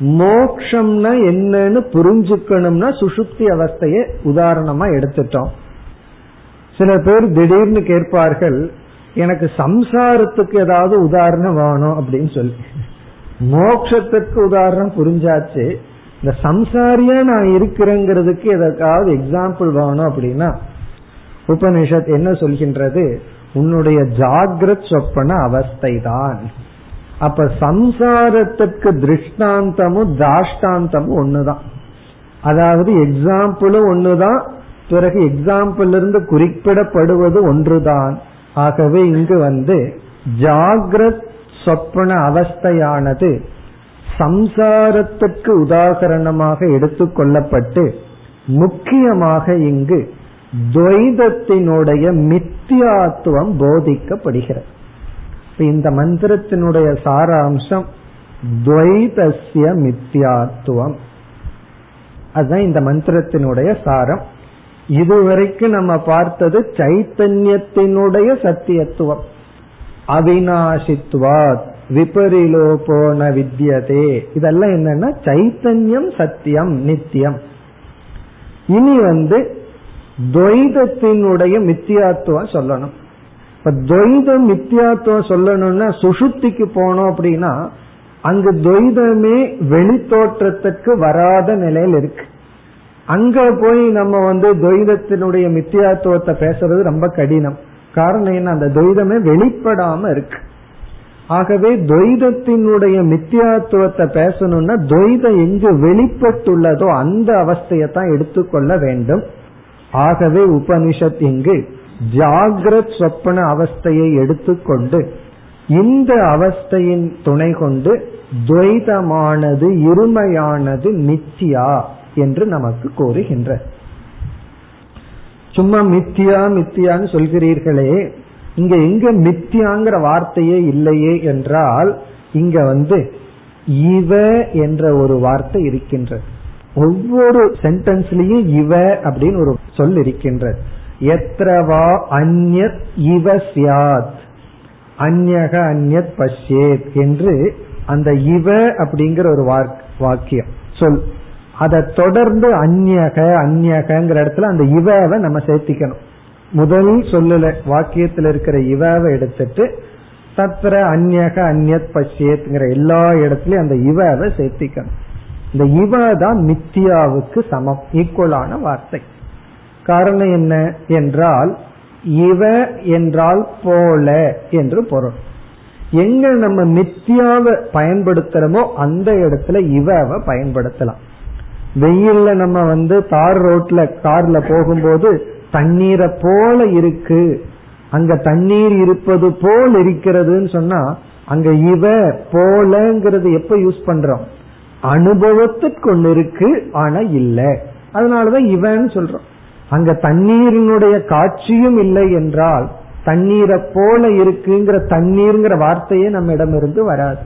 மோக்ஷம்னா என்னன்னு புரிஞ்சுக்கணும்னா சுசுப்தி அவஸ்தையை உதாரணமா எடுத்துட்டோம். சில பேர் திடீர்னு கேட்பார்கள் எனக்கு சம்சாரத்துக்கு ஏதாவது உதாரணம் வேணும் அப்படின்னு சொல்லி. மோக்ஷத்துக்கு உதாரணம் புரிஞ்சாச்சு இந்த சம்சாரியா நான் இருக்கிறேங்கிறதுக்கு எதற்காவது எக்ஸாம்பிள் வேணும் அப்படின்னா உபனிஷத் என்ன சொல்கின்றது? உன்னுடைய ஜாகிரத் சொப்பன அவஸ்தை தான் அப்ப சம்சாரத்துக்கு திருஷ்டாந்தமும் தாஷ்டாந்தமும் ஒண்ணுதான். அதாவது எக்ஸாம்பிளும் ஒண்ணுதான் பிறகு எக்ஸாம்பிள் இருந்து குறிப்பிடப்படுவது ஒன்றுதான். ஆகவே இங்கு வந்து ஜாகிரத் சொப்பன அவஸ்தையானது சம்சாரத்துக்கு உதாகரணமாக எடுத்துக்கொள்ளப்பட்டு முக்கியமாக இங்கு துவைதத்தினுடைய மித்தியாத்துவம் போதிக்கப்படுகிறது. இந்த மந்திரத்தினுடைய சாராம்சம் துவைதசிய மித்தியாத்துவம். அதுதான் இந்த மந்திரத்தினுடைய சாரம். இதுவரைக்கும் நம்ம பார்த்தது சைத்தன்யத்தினுடைய சத்தியத்துவம். அவினாசித்வாத் விபரிலோபோன வித்யதே. இதெல்லாம் என்னன்னா சைத்தன்யம் சத்தியம் நித்தியம். இனி வந்து துவைதத்தினுடைய மித்தியாத்துவம் சொல்லணும். இப்ப துவைதம் மித்தியாத்துவம் சொல்லணும்னா சுசுத்திக்கு போனோம் அப்படின்னா அங்கு துவைதமே வெளித்தோற்றத்துக்கு வராத நிலையில் இருக்கு. அங்க போய் நம்ம வந்து துவைதத்தினுடைய மித்தியாத்துவத்தை பேசுறது ரொம்ப கடினம். காரணம் என்ன? அந்த துவைதமே வெளிப்படாம இருக்கு. ஆகவே துவைதத்தினுடைய மித்தியாத்துவத்தை பேசணும்னா துவைதம் எங்கு வெளிப்பட்டுள்ளதோ அந்த அவஸ்தையை தான் எடுத்துக்கொள்ள வேண்டும். ஆகவே உபனிஷத் இங்கு ஜாகிரத் சொப்பன அவஸ்தையை எடுத்துக்கொண்டு இந்த அவஸ்தையின் துணை கொண்டு துவைதமானது இருமையானது மித்தியா என்று நமக்கு கூறுகின்ற. சும்மா மித்தியா மித்தியான்னு சொல்கிறீர்களே இங்க எங்க மித்தியாங்கிற வார்த்தையே இல்லையே என்றால் இங்க வந்து இவ என்ற ஒரு வார்த்தை இருக்கின்றது. ஒவ்வொரு சென்டென்ஸ்லயும் இவ அப்படின்னு ஒரு சொல் இருக்கின்றது. எத்ரவா அந்யத் இவ சியாத் அந்யக அந்யத் பஷ்யேத் என்று அந்த இவ அப்படிங்கிற ஒரு வாக்கியம் சொல். அதை தொடர்ந்து அந்யக அந்யகங்கிற இடத்துல அந்த இவவை நம்ம சேர்த்திக்கணும். முதல் சொல்லுல வாக்கியத்தில் இருக்கிற இவாவை எடுத்துட்டு தத்திர அந்யக அந்நத் பஷ்யேத்ங்கிற எல்லா இடத்துலயும் அந்த இவாவை சேர்த்திக்கணும். இந்த இவ தான் மித்தியாவுக்கு சமம் ஈக்குவலான வார்த்தை. காரணம் என்ன என்றால் இவ என்றால் போல என்று பொருள். எங்க நம்ம மித்தியாவை பயன்படுத்துறோமோ அந்த இடத்துல இவவை பயன்படுத்தலாம். வெயில்ல நம்ம வந்து தார் ரோட்ல கார்ல போகும்போது தண்ணீரை போல இருக்கு. அங்க தண்ணீர் இருப்பது போல் இருக்கிறதுன்னு சொன்னா அங்க இவ போலங்கிறது எப்ப யூஸ் பண்றோம்? அனுபவத்துக்கு ஒண்ணு இருக்கு ஆனா இல்ல. அதனாலதான் இவன்னு சொல்றோம். அங்க தண்ணீரினுடைய காட்சியும் இல்லை என்றால் தண்ணீரை போல இருக்குங்கிற தண்ணீர்ங்கிற வார்த்தையே நம்ம இடமிருந்து வராது.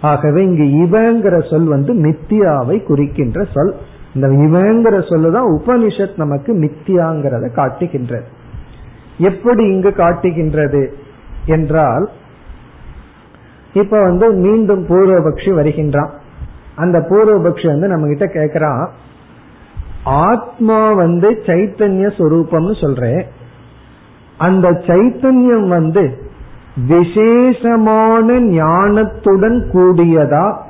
ஆகவே இங்கு இவங்கிற சொல் வந்து மித்தியாவை குறிக்கின்ற சொல். இந்த இவங்கிற சொல்லுதான் உபனிஷத் நமக்கு மித்தியாங்கிறத காட்டுகின்றது. எப்படி இங்கு காட்டுகின்றது என்றால் இப்ப வந்து மீண்டும் பூர்வபக்ஷி வருகின்றான். அந்த பூர்வபக்ஷி வந்து நம்ம கிட்ட கேக்குறான் ஆத்மா வந்து சைத்தன்ய சொரூபம்னு சொல்றேன். அந்த சைத்தன்யம் வந்து விசேஷமான ஞானத்துடன் கூடியதா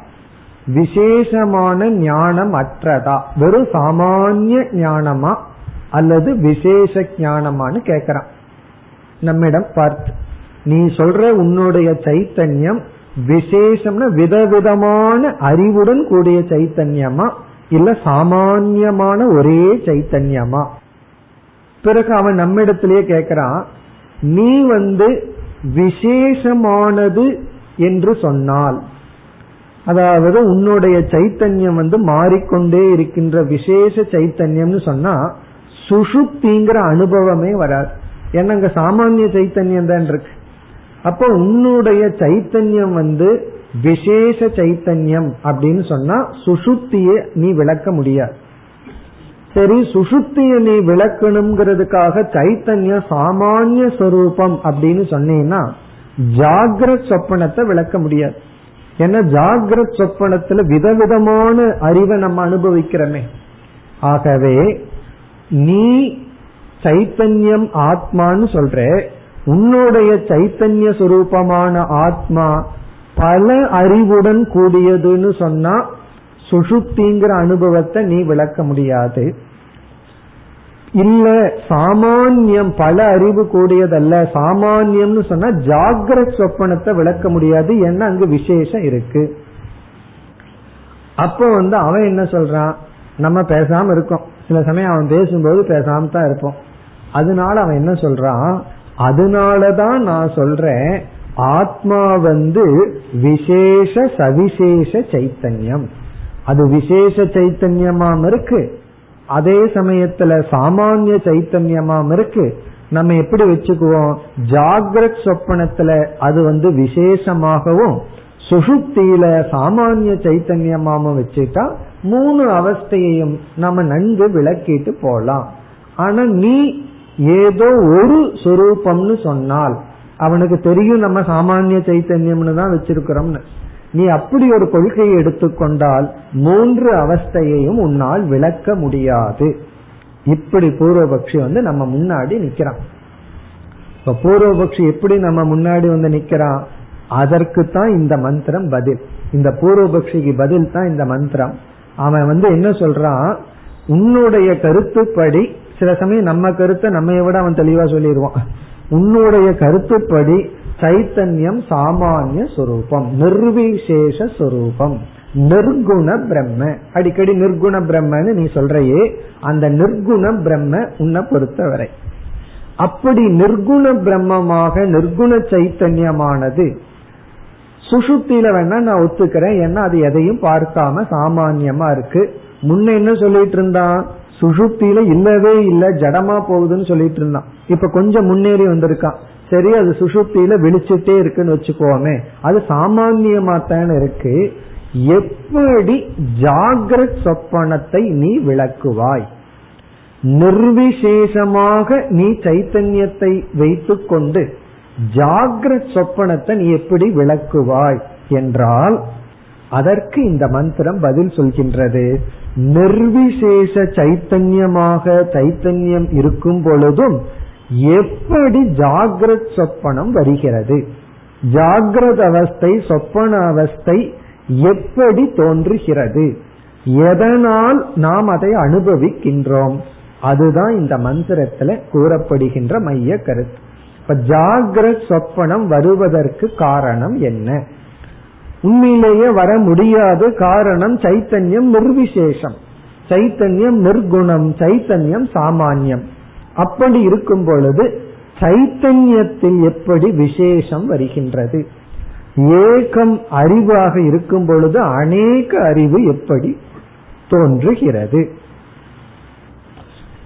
விசேஷமான ஞானம் அற்றதா? வெறும் சாமானிய ஞானமா? அல்லது விசேஷ ஞானமான்னு கேக்குறான். நம்மிடம் பார்த்து நீ சொல்ற உன்னுடைய சைத்தன்யம் விசேஷம்னா விதவிதமான அறிவுடன் கூடிய சைத்தன்யமா? இல்ல சாமான்யமான ஒரே சைத்தன்யமா? பிறகு அவன் நம்மிடத்திலேயே கேக்குறான் நீ வந்து விசேஷமானது என்று சொன்னால் அதாவது உன்னுடைய சைத்தன்யம் வந்து மாறிக்கொண்டே இருக்கின்ற விசேஷ சைத்தன்யம்னு சொன்னா சுஷுப்திங்கிற அனுபவமே வராது. ஏன்னா அங்க சாமானிய சைத்தன்யம் தான் இருக்கு. அப்போ உன்னுடைய சைத்தன்யம் வந்து விசேஷ சைத்தன்யம் அப்படின்னு சொன்னா சுசுப்தியை நீ விளக்க முடியாது. சரி சுசுப்தியை நீ விளக்கணுங்கிறதுக்காக சைத்தன்யம் சாமானிய சொரூபம் அப்படின்னு சொன்னீங்கன்னா ஜாகிரத் சொப்பனத்தை விளக்க முடியாது. ஏன்னா ஜாகிரத் சொப்பனத்துல விதவிதமான அறிவை நம்ம அனுபவிக்கிறோமே. ஆகவே நீ சைத்தன்யம் ஆத்மான்னு சொல்ற. உன்னுடைய சைத்தன்ய சுரூபமான ஆத்மா பல அறிவுடன் கூடியதுன்னு சொன்னா சுஷுப்திங்கிற அனுபவத்தை நீ விளக்க முடியாது. இல்ல சாமான்யம் பல அறிவு கூடியதல்ல. சாமான்யம்னு சொன்னா ஜாகிரத் சொப்பனத்தை விளக்க முடியாது. ஏன்னா அங்கு விசேஷம் இருக்கு? அப்போ வந்து அவன் என்ன சொல்றான்? நம்ம பேசாம இருக்கோம். சில சமயம் அவன் பேசும்போது பேசாம தான் இருப்போம். அதனால அவன் என்ன சொல்றான்? அதனாலதான் நான் சொல்றேன் ஆத்மா வந்து விசேஷ சவிசேஷ சைத்தன்யம். அது விசேஷ சைத்தன்யமாம் இருக்கு. அதே சமயத்துல சாமானிய சைத்தன்யமாம் இருக்கு நம்ம எப்படி வச்சுக்குவோம்? ஜாகிரத் சொப்பனத்துல அது வந்து விசேஷமாகவும் சுசுப்தியில சாமானிய சைத்தன்யமாவும் வச்சுட்டா மூணு அவஸ்தையையும் நம்ம நன்கு விளக்கிட்டு போலாம். ஆனா நீ ஏதோ ஒரு சொரூபம்னு சொன்னால் அவனுக்கு தெரியும் நம்ம சாமானிய சைத்தன்யம்னு தான் வச்சிருக்கிறோம்னு. நீ அப்படி ஒரு கொள்கையை எடுத்துக்கொண்டால் மூன்று அவஸ்தையையும் உன்னால் விளக்க முடியாது. இப்படி பூர்வபக்ஷி வந்து நம்ம முன்னாடி நிக்கிறான். இப்ப பூர்வபக்ஷி எப்படி நம்ம முன்னாடி வந்து நிக்கிறான்? அதற்கு தான் இந்த மந்திரம் பதில். இந்த பூர்வபக்ஷிக்கு பதில் தான் இந்த மந்திரம். அவன் வந்து என்ன சொல்றான்? உன்னுடைய கருத்துப்படி சில சமயம் நம்ம கருத்தை நம்ம விட அவன் தெளிவா சொல்லிடுவான். உன்னுடைய கருத்துப்படி சைத்தன்யம் சாமானிய சொரூபம் நிர்விசேஷ சொரூபம். நிர்குண பிரம்ம. அடிக்கடி நிர்குண பிரம்மன்னு நீ சொல்றையே அந்த நிர்குண பிரம்ம உன்னை பொறுத்தவரை. அப்படி நிர்குண பிரம்மமாக நிர்குண சைத்தன்யமானது சுசுத்தில வேணா நான் ஒத்துக்கிறேன் ஏன்னா அது எதையும் பார்க்காம சாமான்யமா இருக்கு. முன்ன என்ன சொல்லிட்டு இருந்தான்? சுசுப்தியில இல்லவே இல்ல ஜடமா போகுதுன்னு சொல்லிட்டு இருந்தான். இப்ப கொஞ்சம் முன்னேறி வந்திருக்கான். சரி அது சுசுப்தியில விழிச்சுட்டே இருக்குன்னு வச்சுக்கோமே அது சாமான்யமா தானே இருக்கு. எப்படி ஜாகிரத் சொப்பனத்தை நீ விளக்குவாய்? நிர்விசேஷமாக நீ சைத்தன்யத்தை வைத்து கொண்டு ஜாகிரத் சொப்பனத்தை நீ எப்படி விளக்குவாய் என்றால் அதற்கு இந்த மந்திரம் பதில் சொல்கின்றது. நிர்விசேஷ சைத்தன்யமாக சைத்தன்யம் இருக்கும் பொழுதும் எப்படி ஜாகிரத் சொப்பனம் வருகிறது? ஜாகிரத அவஸ்தை சொப்பன அவஸ்தை எப்படி தோன்றுகிறது? எதனால் நாம் அதை அனுபவிக்கின்றோம்? அதுதான் இந்த மந்திரத்துல கூறப்படுகின்ற மைய கருத்து. இப்ப ஜாகிரத் சொப்பனம் வருவதற்கு காரணம் என்ன? உண்மையிலேயே வர முடியாது. காரணம் சைத்தன்யம் நிர்விசேஷம். சைத்தன்யம் நிர்குணம். சைத்தன்யம் சாமான்யம். அப்படி இருக்கும் பொழுது சைத்தன்யத்தில் எப்படி விசேஷம் வருகின்றது? ஏகம் அறிவாக இருக்கும் பொழுது அநேக அறிவு எப்படி தோன்றுகிறது?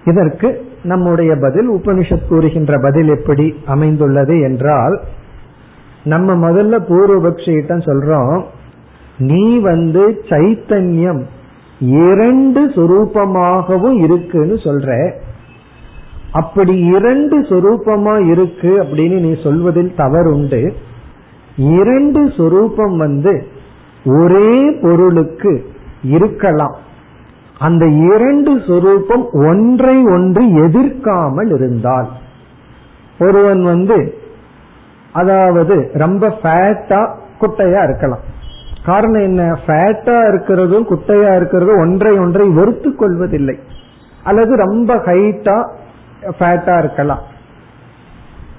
இதற்கு நம்முடைய பதில் உபனிஷத் கூறுகின்ற பதில் எப்படி அமைந்துள்ளது என்றால் நம்ம முதல்ல பூர்வபக்ஷியிட்ட சொல்றோம் நீ வந்து சைத்தன்யம் இரண்டு சுரூபமாகவும் இருக்குன்னு சொல்ற. அப்படி இரண்டு சொரூபமா இருக்கு அப்படின்னு நீ சொல்வதில் தவறுண்டு. இரண்டு சொரூபம் வந்து ஒரே பொருளுக்கு இருக்கலாம். அந்த இரண்டு சொரூபம் ஒன்றை ஒன்று எதிர்க்காமல் இருந்தால். ஒருவன் வந்து அதாவது ரொம்ப ஃபேட்டா குட்டையா இருக்கலாம். காரணம் என்ன? ஃபேட்டா இருக்கிறதும் குட்டையா இருக்கிறதும் ஒன்றை ஒன்றை வெறுத்து கொள்வதில்லை. அல்லது ரொம்ப ஹைட்டா ஃபேட்டா இருக்கலாம்.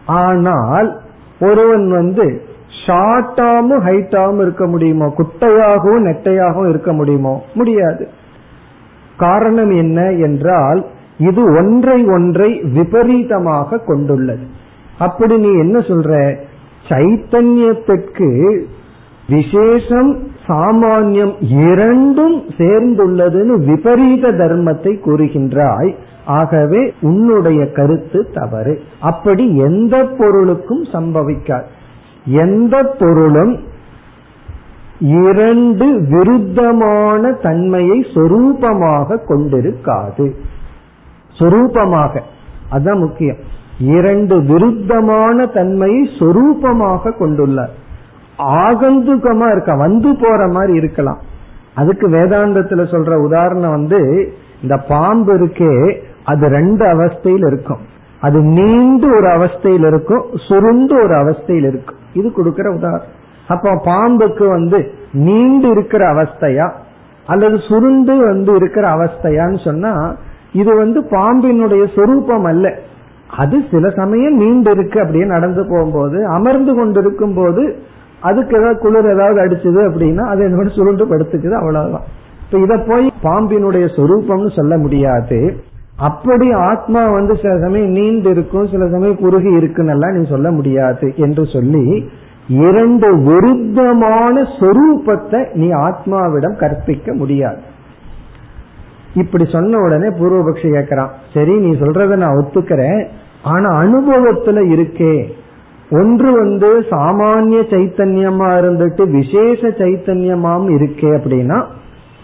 ஆனால் ஒருவன் வந்து ஷார்ட்டாவும் ஹைட்டாவும் இருக்க முடியுமோ? குட்டையாகவும் நெட்டையாகவும் இருக்க முடியுமோ? முடியாது. காரணம் என்ன என்றால் இது ஒன்றை ஒன்றை விபரீதமாக கொண்டுள்ளது. அப்படி நீ என்ன சொல்ற? சைத்தன்யத்திற்கு விசேஷம் சாமானியம் இரண்டும் சேர்ந்துள்ளதுன்னு விபரீத தர்மத்தை கூறுகின்றாய். ஆகவே உன்னுடைய கருத்து தவறு. அப்படி எந்த பொருளுக்கும் சம்பவிக்காது. எந்த பொருளும் இரண்டு விருத்தமான தன்மையை சொரூபமாக கொண்டிருக்காது. சொரூபமாக. அதுதான் முக்கியம். இரண்டு விருத்தமான தன்மையை சொரூபமாக கொண்டுள்ளார். ஆகந்துகமா இருக்க வந்து போற மாதிரி இருக்கலாம். அதுக்கு வேதாந்தத்துல சொல்ற உதாரணம் வந்து இந்த பாம்பு இருக்கே அது ரெண்டு அவஸ்தையில் இருக்கும். அது நீண்டு ஒரு அவஸ்தையில் இருக்கும் சுருண்டு ஒரு அவஸ்தையில் இருக்கும். இது கொடுக்கிற உதாரணம். அப்ப பாம்புக்கு வந்து நீண்டு இருக்கிற அவஸ்தையா அல்லது சுருண்டு வந்து இருக்கிற அவஸ்தையான்னு சொன்னா இது வந்து பாம்பினுடைய சொரூபம் அல்ல. அது சில சமயம் நீண்டு இருக்கு அப்படியே நடந்து போகும்போது அமர்ந்து கொண்டிருக்கும் போது அதுக்கு ஏதாவது குளிர் ஏதாவது அடிச்சது அப்படின்னா அது என்னோட சுருண்டு படுத்துக்குது அவ்வளவுதான். இப்ப இத போய் பாம்பினுடைய சொரூபம்னு சொல்ல முடியாது. அப்படி ஆத்மா வந்து சில சமயம் நீண்டு இருக்கும் சில சமயம் குறுகி இருக்குன்னு நீ சொல்ல முடியாது என்று சொல்லி இரண்டு விருத்தமான சொரூபத்தை நீ ஆத்மாவிடம் கற்பிக்க முடியாது. இப்படி சொன்ன உடனே பூர்வபக்ஷி கேட்கிறான் சரி நீ சொல்றத நான் ஒத்துக்கிறேன் ஆனா அனுபவத்துல இருக்கே. ஒன்று வந்து சாமானிய சைத்தன்யமா இருந்துட்டு விசேஷ சைத்தன்யமாம் இருக்கே அப்படின்னா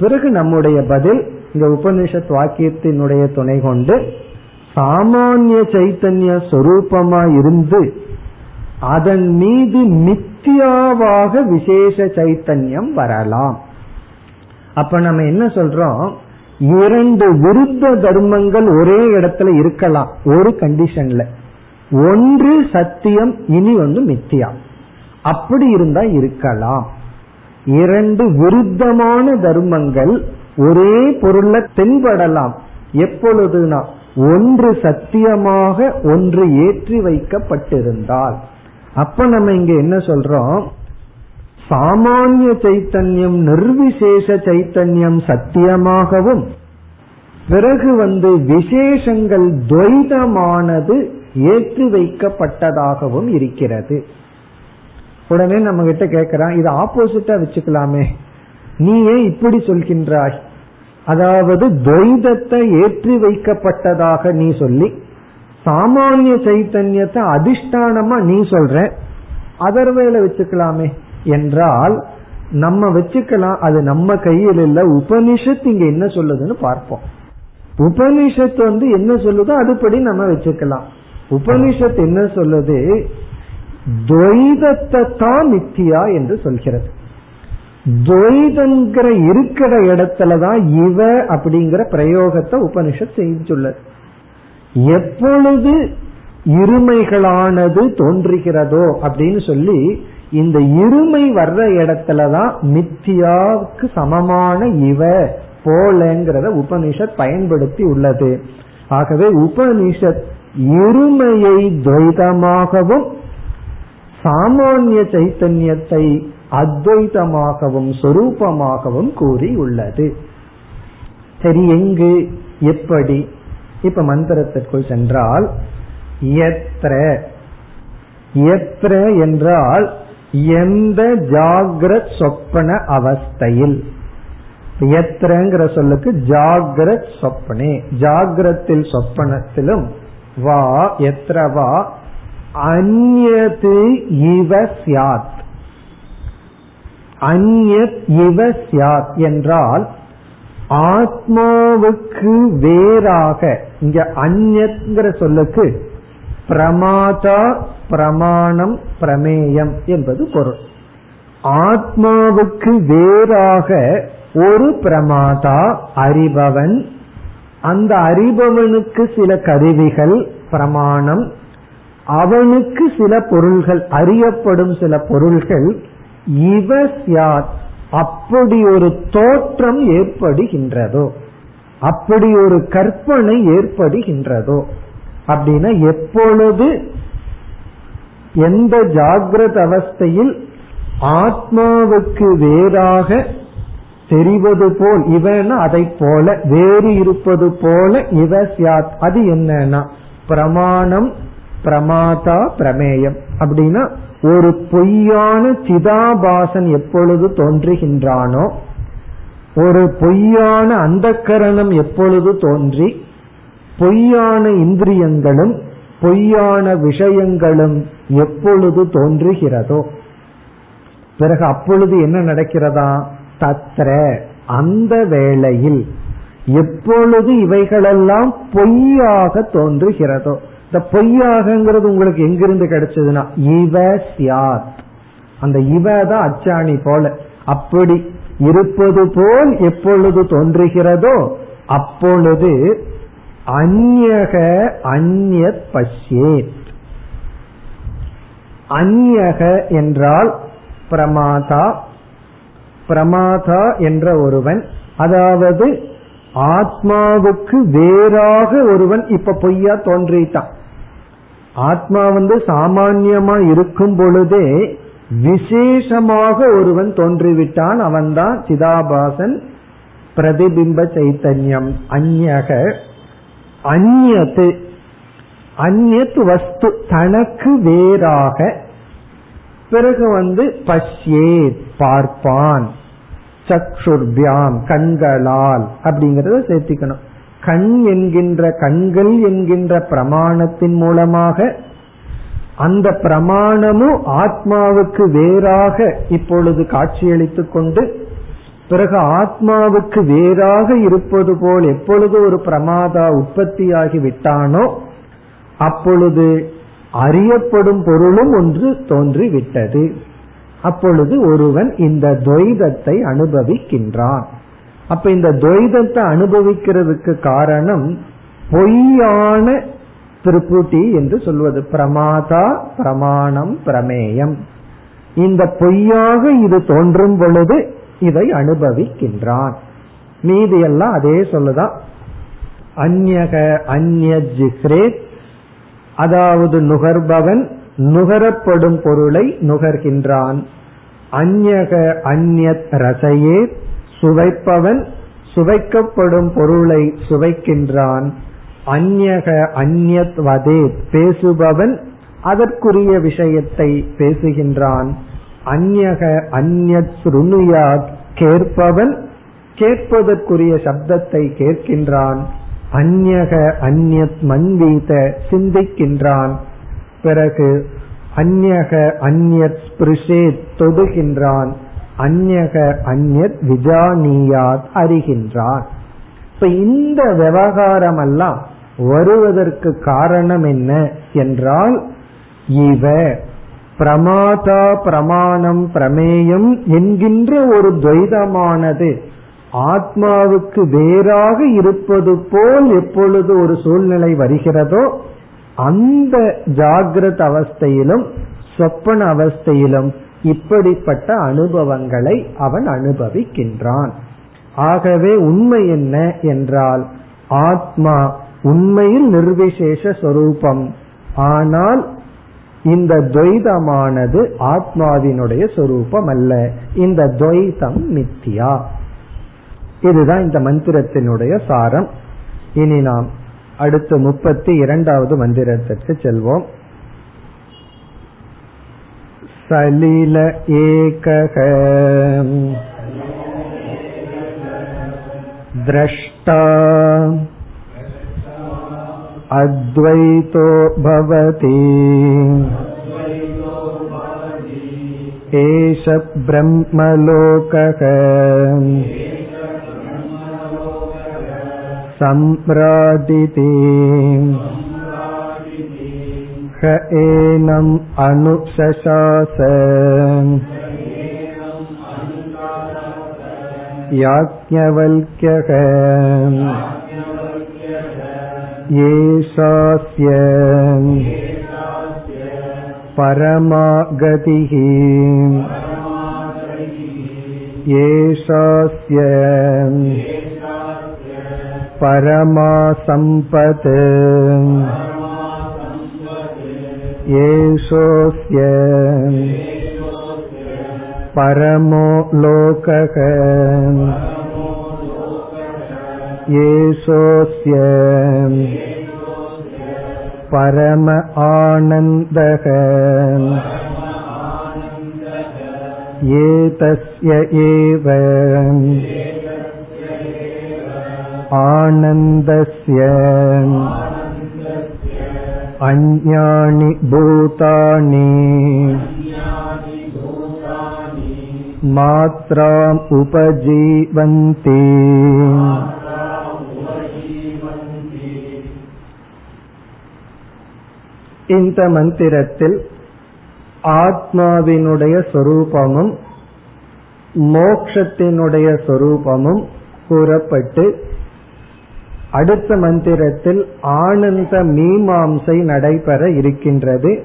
பிறகு நம்முடைய பதில் இந்த உபனிஷத் வாக்கியத்தினுடைய துணை கொண்டு சாமானிய சைத்தன்ய சொரூபமா இருந்து அதன் மீது மித்தியாவாக விசேஷ சைத்தன்யம் வரலாம். அப்ப நம்ம என்ன சொல்றோம்? இரண்டு விருத்த தர்மங்கள் ஒரே இடத்துல இருக்கலாம் ஒரு கண்டிஷன்ல ஒன்று சத்தியம் இனி வந்து மித்தியா. அப்படி இருந்தா இருக்கலாம். இரண்டு விருத்தமான தர்மங்கள் ஒரே பொருள்ல தென்படலாம். எப்பொழுதுனா ஒன்று சத்தியமாக ஒன்று ஏற்றி வைக்கப்பட்டிருந்தால். அப்ப நம்ம இங்க என்ன சொல்றோம்? சாமானிய சைத்தன்யம் நிர்விசேஷ சைத்தன்யம் சத்தியமாகவும் பிறகு வந்து விசேஷங்கள் துவைதமானது ஏற்றி வைக்கப்பட்டதாகவும் இருக்கிறது. உடனே நம்ம கிட்ட கேக்குறான் இது ஆப்போசிட்டா வச்சுக்கலாமே. நீ ஏன் இப்படி சொல்கின்றாய்? அதாவது துவைதத்தை ஏற்றி வைக்கப்பட்டதாக நீ சொல்லி சாமானிய சைத்தன்யத்தை அதிஷ்டானமா நீ சொல்ற அதர்வேல வச்சுக்கலாமே என்றால் நம்ம வச்சுக்கலாம் அது நம்ம கையில் இல்ல. உபனிஷத் இங்க என்ன சொல்லுதுன்னு பார்ப்போம். உபனிஷத் வந்து என்ன சொல்லுதோ அதுபடி நம்ம வச்சுக்கலாம். உபனிஷத் என்ன சொல்லுது? துவைதத்தை தான் மித்தியா என்று சொல்கிறது. துவைதங்கிற இருக்கிற இடத்துலதான் இவ அப்படிங்கிற பிரயோகத்தை உபனிஷத் செஞ்சுள்ளது எப்பொழுது இருமைகளானது தோன்றுகிறதோ அப்படின்னு சொல்லி இந்த இருமை வர்ற இடத்துலதான் மித்தியாவுக்கு சமமான இவ போலங்கிறத உபனிஷத் பயன்படுத்தி உள்ளது. ஆகவே உபனிஷத் இருமையை துவைதமாகவும் சாமானிய சைத்தன்யத்தை அத்வைதமாகவும் சொரூபமாகவும் கூறி உள்ளது சரி எங்கு எப்படி? இப்ப மந்திரத்திற்குள் சென்றால் எத்திர எத்திர என்றால் எந்த ஜாகிரத் சொப்பன அவஸ்தையில். எத்திரங்கிற சொல்லுக்கு ஜாகிரத் சொப்பனே. ஜாகிரத்தில் சொப்பனத்திலும் வா எத்திர வா அந்நது இவ சியாத் அந்யத் இவ சியாத் என்றால் ஆத்மாவுக்கு வேறாக இங்க அந்நத்ங்கிற சொல்லுக்கு பிரமாதா பிரமாணம் பிரமேயம் என்பது பொருள். ஆத்மாவுக்கு வேறாக ஒரு பிரமாதா அறிபவன் அந்த அறிபவனுக்கு சில கருவிகள் பிரமாணம் அவனுக்கு சில பொருள்கள் அறியப்படும் சில பொருள்கள் இவ சியாத் அப்படி ஒரு தோற்றம் ஏற்படுகின்றதோ அப்படி ஒரு கற்பனை ஏற்படுகின்றதோ அப்படின்னா எப்பொழுது எந்த ஜாகிரத அவஸ்தையில் ஆத்மாவுக்கு வேறாக தெரிவது போல் இவன் அதை போல வேறு இருப்பது போல இவ சியாத் அது என்னன்னா பிரமாணம் பிரமாதா பிரமேயம். அப்படின்னா ஒரு பொய்யான சிதாபாசன் எப்பொழுது தோன்றுகின்றானோ ஒரு பொய்யான அந்த கரணம் எப்பொழுது தோன்றி பொய்யான இந்திரியங்களும் பொய்யான விஷயங்களும் எப்பொழுது தோன்றுகிறதோ பிறகு அப்பொழுது என்ன நடக்கிறதா? தத்ர அந்த வேளையில் எப்பொழுது இவைகளெல்லாம் பொய்யாக தோன்றுகிறதோ இந்த பொய்யாகங்கிறது உங்களுக்கு எங்கிருந்து கிடைச்சதுன்னா இவ சியாத். அந்த இவ தான் அச்சாணி போல. அப்படி இருப்பது போல் எப்பொழுது தோன்றுகிறதோ அப்பொழுது அந்யக அந்யத் பஷ்யேத். அந்யக என்றால் பிரமாதா பிரமாதா என்ற ஒருவன் அதாவது ஆத்மாவுக்கு வேறாக ஒருவன் இப்ப பொய்யா தோன்றிட்டான். ஆத்மா வந்து சாமான்யமா இருக்கும் பொழுதே விசேஷமாக ஒருவன் தோன்றிவிட்டான். அவன்தான் சிதாபாசன் பிரதிபிம்ப சைத்தன்யம். அந்யக அந்நத்து அந்நத் வஸ்து தனக்கு வேறாக பிறகு வந்து பஷ்யே பார்ப்பான். சக்ஷுர்பியாம் கண்களால் அப்படிங்கறத சேர்த்திக்கணும். கண் என்கின்ற கண்கள் என்கின்ற பிரமாணத்தின் மூலமாக அந்த பிரமாணமும் ஆத்மாவுக்கு வேறாக இப்பொழுது காட்சியளித்துக் கொண்டு பிறகு ஆத்மாவுக்கு வேறாக இருப்பது போல் எப்பொழுது ஒரு பிரமாதா உற்பத்தியாகி விட்டானோ அப்பொழுது அறியப்படும் பொருளும் ஒன்று தோன்றிவிட்டது. அப்பொழுது ஒருவன் இந்த துவைதத்தை அனுபவிக்கின்றான். அப்ப இந்த துவைதத்தை அனுபவிக்கிறதுக்கு காரணம் பொய்யான திருப்புட்டி என்று சொல்வது. பிரமாதா பிரமாணம் பிரமேயம். இந்த பொய்யாக இது தோன்றும் பொழுது இதை அனுபவிக்கின்றான். மீதி எல்லாம் அதே சொல்லுதான் அந்நக அந்நிய அதாவது நுகர்பவன் நுகரப்படும் பொருளை நுகர்கின்றான். அந்யக அந்நியத் ரசையே சுவைப்பவன் சுவைக்கப்படும் பொருளை சுவைக்கின்றான். அந்யக அந்நியத் வதே பேசுபவன் அதற்குரிய விஷயத்தை பேசுகின்றான். அந்யக அந்நியத் ஸ்ருணுயாத் கேட்பவன் கேட்பதற்குரிய சப்தத்தை கேட்கின்றான். அந்யக அந்நியத் மன்வீத சிந்திக்கின்றான். பிறகு அந்யக அந்நியத் ஸ்பிருஷே தொடுகின்றான். அந்நக அந்நத் விஜானியாத் அறிகின்றார். இப்ப இந்த விவகாரம் எல்லாம் வருவதற்கு காரணம் என்ன என்றால் இவ பிரமாதா பிரமாணம் பிரமேயம் என்கின்ற ஒரு துவைதமானது ஆத்மாவுக்கு வேறாக இருப்பது போல் எப்பொழுது ஒரு சூழ்நிலை வருகிறதோ அந்த ஜாகிரத அவஸ்தையிலும் சொப்பன அவஸ்தையிலும் இப்படிப்பட்ட அனுபவங்களை அவன் அனுபவிக்கின்றான். ஆகவே உண்மை என்ன என்றால் ஆத்மா உண்மையில் நிர்விசேஷ சொரூபம். ஆனால் இந்த துவைதமானது ஆத்மாவினுடைய சொரூபம் அல்ல இந்த துவைதம் மித்தியா. இதுதான் இந்த மந்திரத்தினுடைய சாரம். இனி நாம் அடுத்து முப்பத்தி இரண்டாவது மந்திரத்திற்கு செல்வோம். सलिल एकः द्रष्टा अद्वैतो भवति एष ब्रह्मलोकः सम्राजिति ह एनम् अनुशशास याज्ञवल्क्यः येषास्य परमागतिः येषास्य परमा सम्पत् येषोऽस्य परमो लोकः येषोऽस्य परम आनन्दः एतस्य एव आनन्दस्य अन्यानि भूतानि मात्राम् उपजीवन्ति இந்த மந்திரத்தில் ஆத்மாவினுடைய சொரூபமும் மோக்ஷத்தினுடைய சொரூபமும் கூறப்பட்டு அடுத்த மந்திரத்தில் ஆனந்த மீமாம்சை நடைபெற இருக்கின்றது.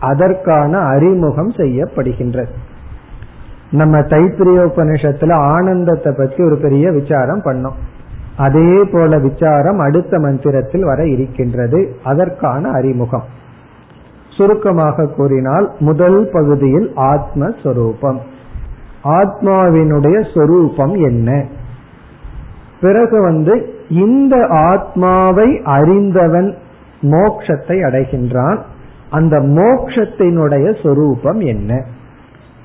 அதற்கான அறிமுகம் செய்யப்படுகின்றது. நம்ம தைத்திரியோபனிஷத்துல ஆனந்தத்தை பற்றி ஒரு பெரிய விசாரம் பண்ணோம். அதே போல விசாரம் அடுத்த மந்திரத்தில் வர இருக்கின்றது. அதற்கான அறிமுகம். சுருக்கமாக கூறினால் முதல் பகுதியில் ஆத்மஸ்வரூபம். ஆத்மாவினுடைய சொரூபம் என்ன? பிறகு வந்து இந்த ஆத்மாவை அறிந்தவன் மோக்ஷத்தை அடைகின்றான். அந்த மோக்ஷத்தினுடைய சொரூபம் என்ன?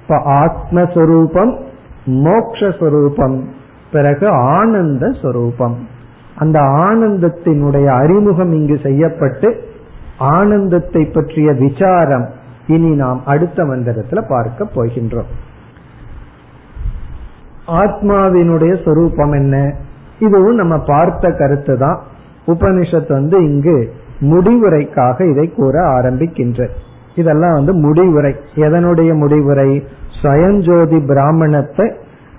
இப்ப ஆத்மஸ்வரூபம் மோக்ஷஸ்வரூபம் பிறகு ஆனந்த ஸ்வரூபம் அந்த ஆனந்தத்தினுடைய அறிமுகம் இங்கு செய்யப்பட்டு ஆனந்தத்தை பற்றிய விசாரம் இனி நாம் அடுத்த மந்திரத்துல பார்க்க போகின்றோம். ஆத்மாவினுடைய சொரூபம் என்ன? இதுவும் நம்ம பார்த்த கருத்து தான். உபனிஷத் வந்து இங்கு முடிவுரைக்காக இதை கூற ஆரம்பிக்கின்ற. இதெல்லாம் வந்து முடிவுரை. எதனுடைய முடிவுரை? ஸ்வயஞ்சோதி பிராமணத்தை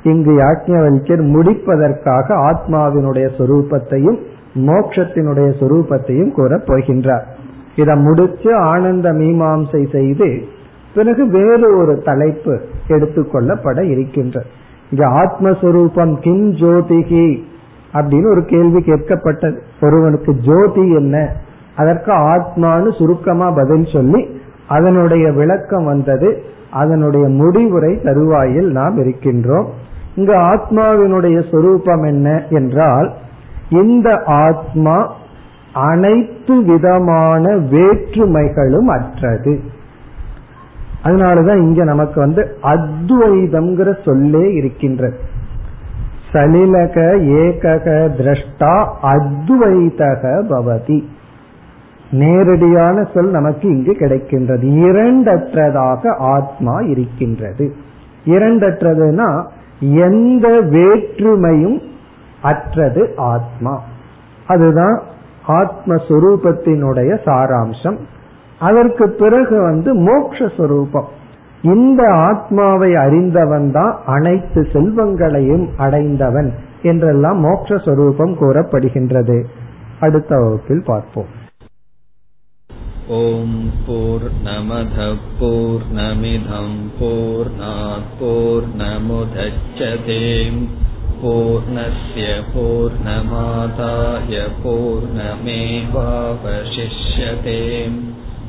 இங்கு யாக்ஞவல்யர் முடிப்பதற்காக ஆத்மாவினுடைய சொரூபத்தையும் மோட்சத்தினுடைய சொரூபத்தையும் கூறப் போகின்றார். இதை முடிச்சு ஆனந்த மீமாம்சை செய்து பிறகு வேறு ஒரு தலைப்பு எடுத்துக்கொள்ளப்பட இருக்கின்ற. இங்க ஆத்மஸ்வரூபம் கிம் ஜோதிகி அப்படின்னு ஒரு கேள்வி கேட்கப்பட்டது. ஒருவனுக்கு ஜோதி என்ன? அதற்கு ஆத்மானு சுருக்கமா பதில் சொல்லி அதனுடைய விளக்கம் வந்தது அதனுடைய முடிவுரை தருவாயில் நாம் இருக்கின்றோம். இங்க ஆத்மாவினுடைய சொரூபம் என்ன என்றால் இந்த ஆத்மா அனைத்து விதமான வேற்றுமைகளும் அற்றது. அதனாலதான் இங்க நமக்கு வந்து அத்வைதம்ங்கிற சொல்லே இருக்கின்றது. சலிலக ஏகக திரஷ்டா அத்வைதக பவதி. நேரடியான சொல் நமக்கு இங்கு கிடைக்கின்றது. இரண்டற்றதாக ஆத்மா இருக்கின்றது. இரண்டற்றதுன்னா எந்த வேற்றுமையும் அற்றது ஆத்மா. அதுதான் ஆத்மஸ்வரூபத்தினுடைய சாராம்சம். அதற்கு பிறகு வந்து மோக்ஷரூபம் இந்த ஆத்மாவை அறிந்தவன் தான் அனைத்து செல்வங்களையும் அடைந்தவன் என்றெல்லாம் மோக்ஷரூபம் கூறப்படுகின்றது. அடுத்த வகுப்பில் பார்ப்போம். ஓம் போர் நமத போர் நமிதம் போர் போர் நமுதச்சதேம் பூர்ணய பூர்ணமாதாய பூர்ணமேவாவசிஷ்யதேம்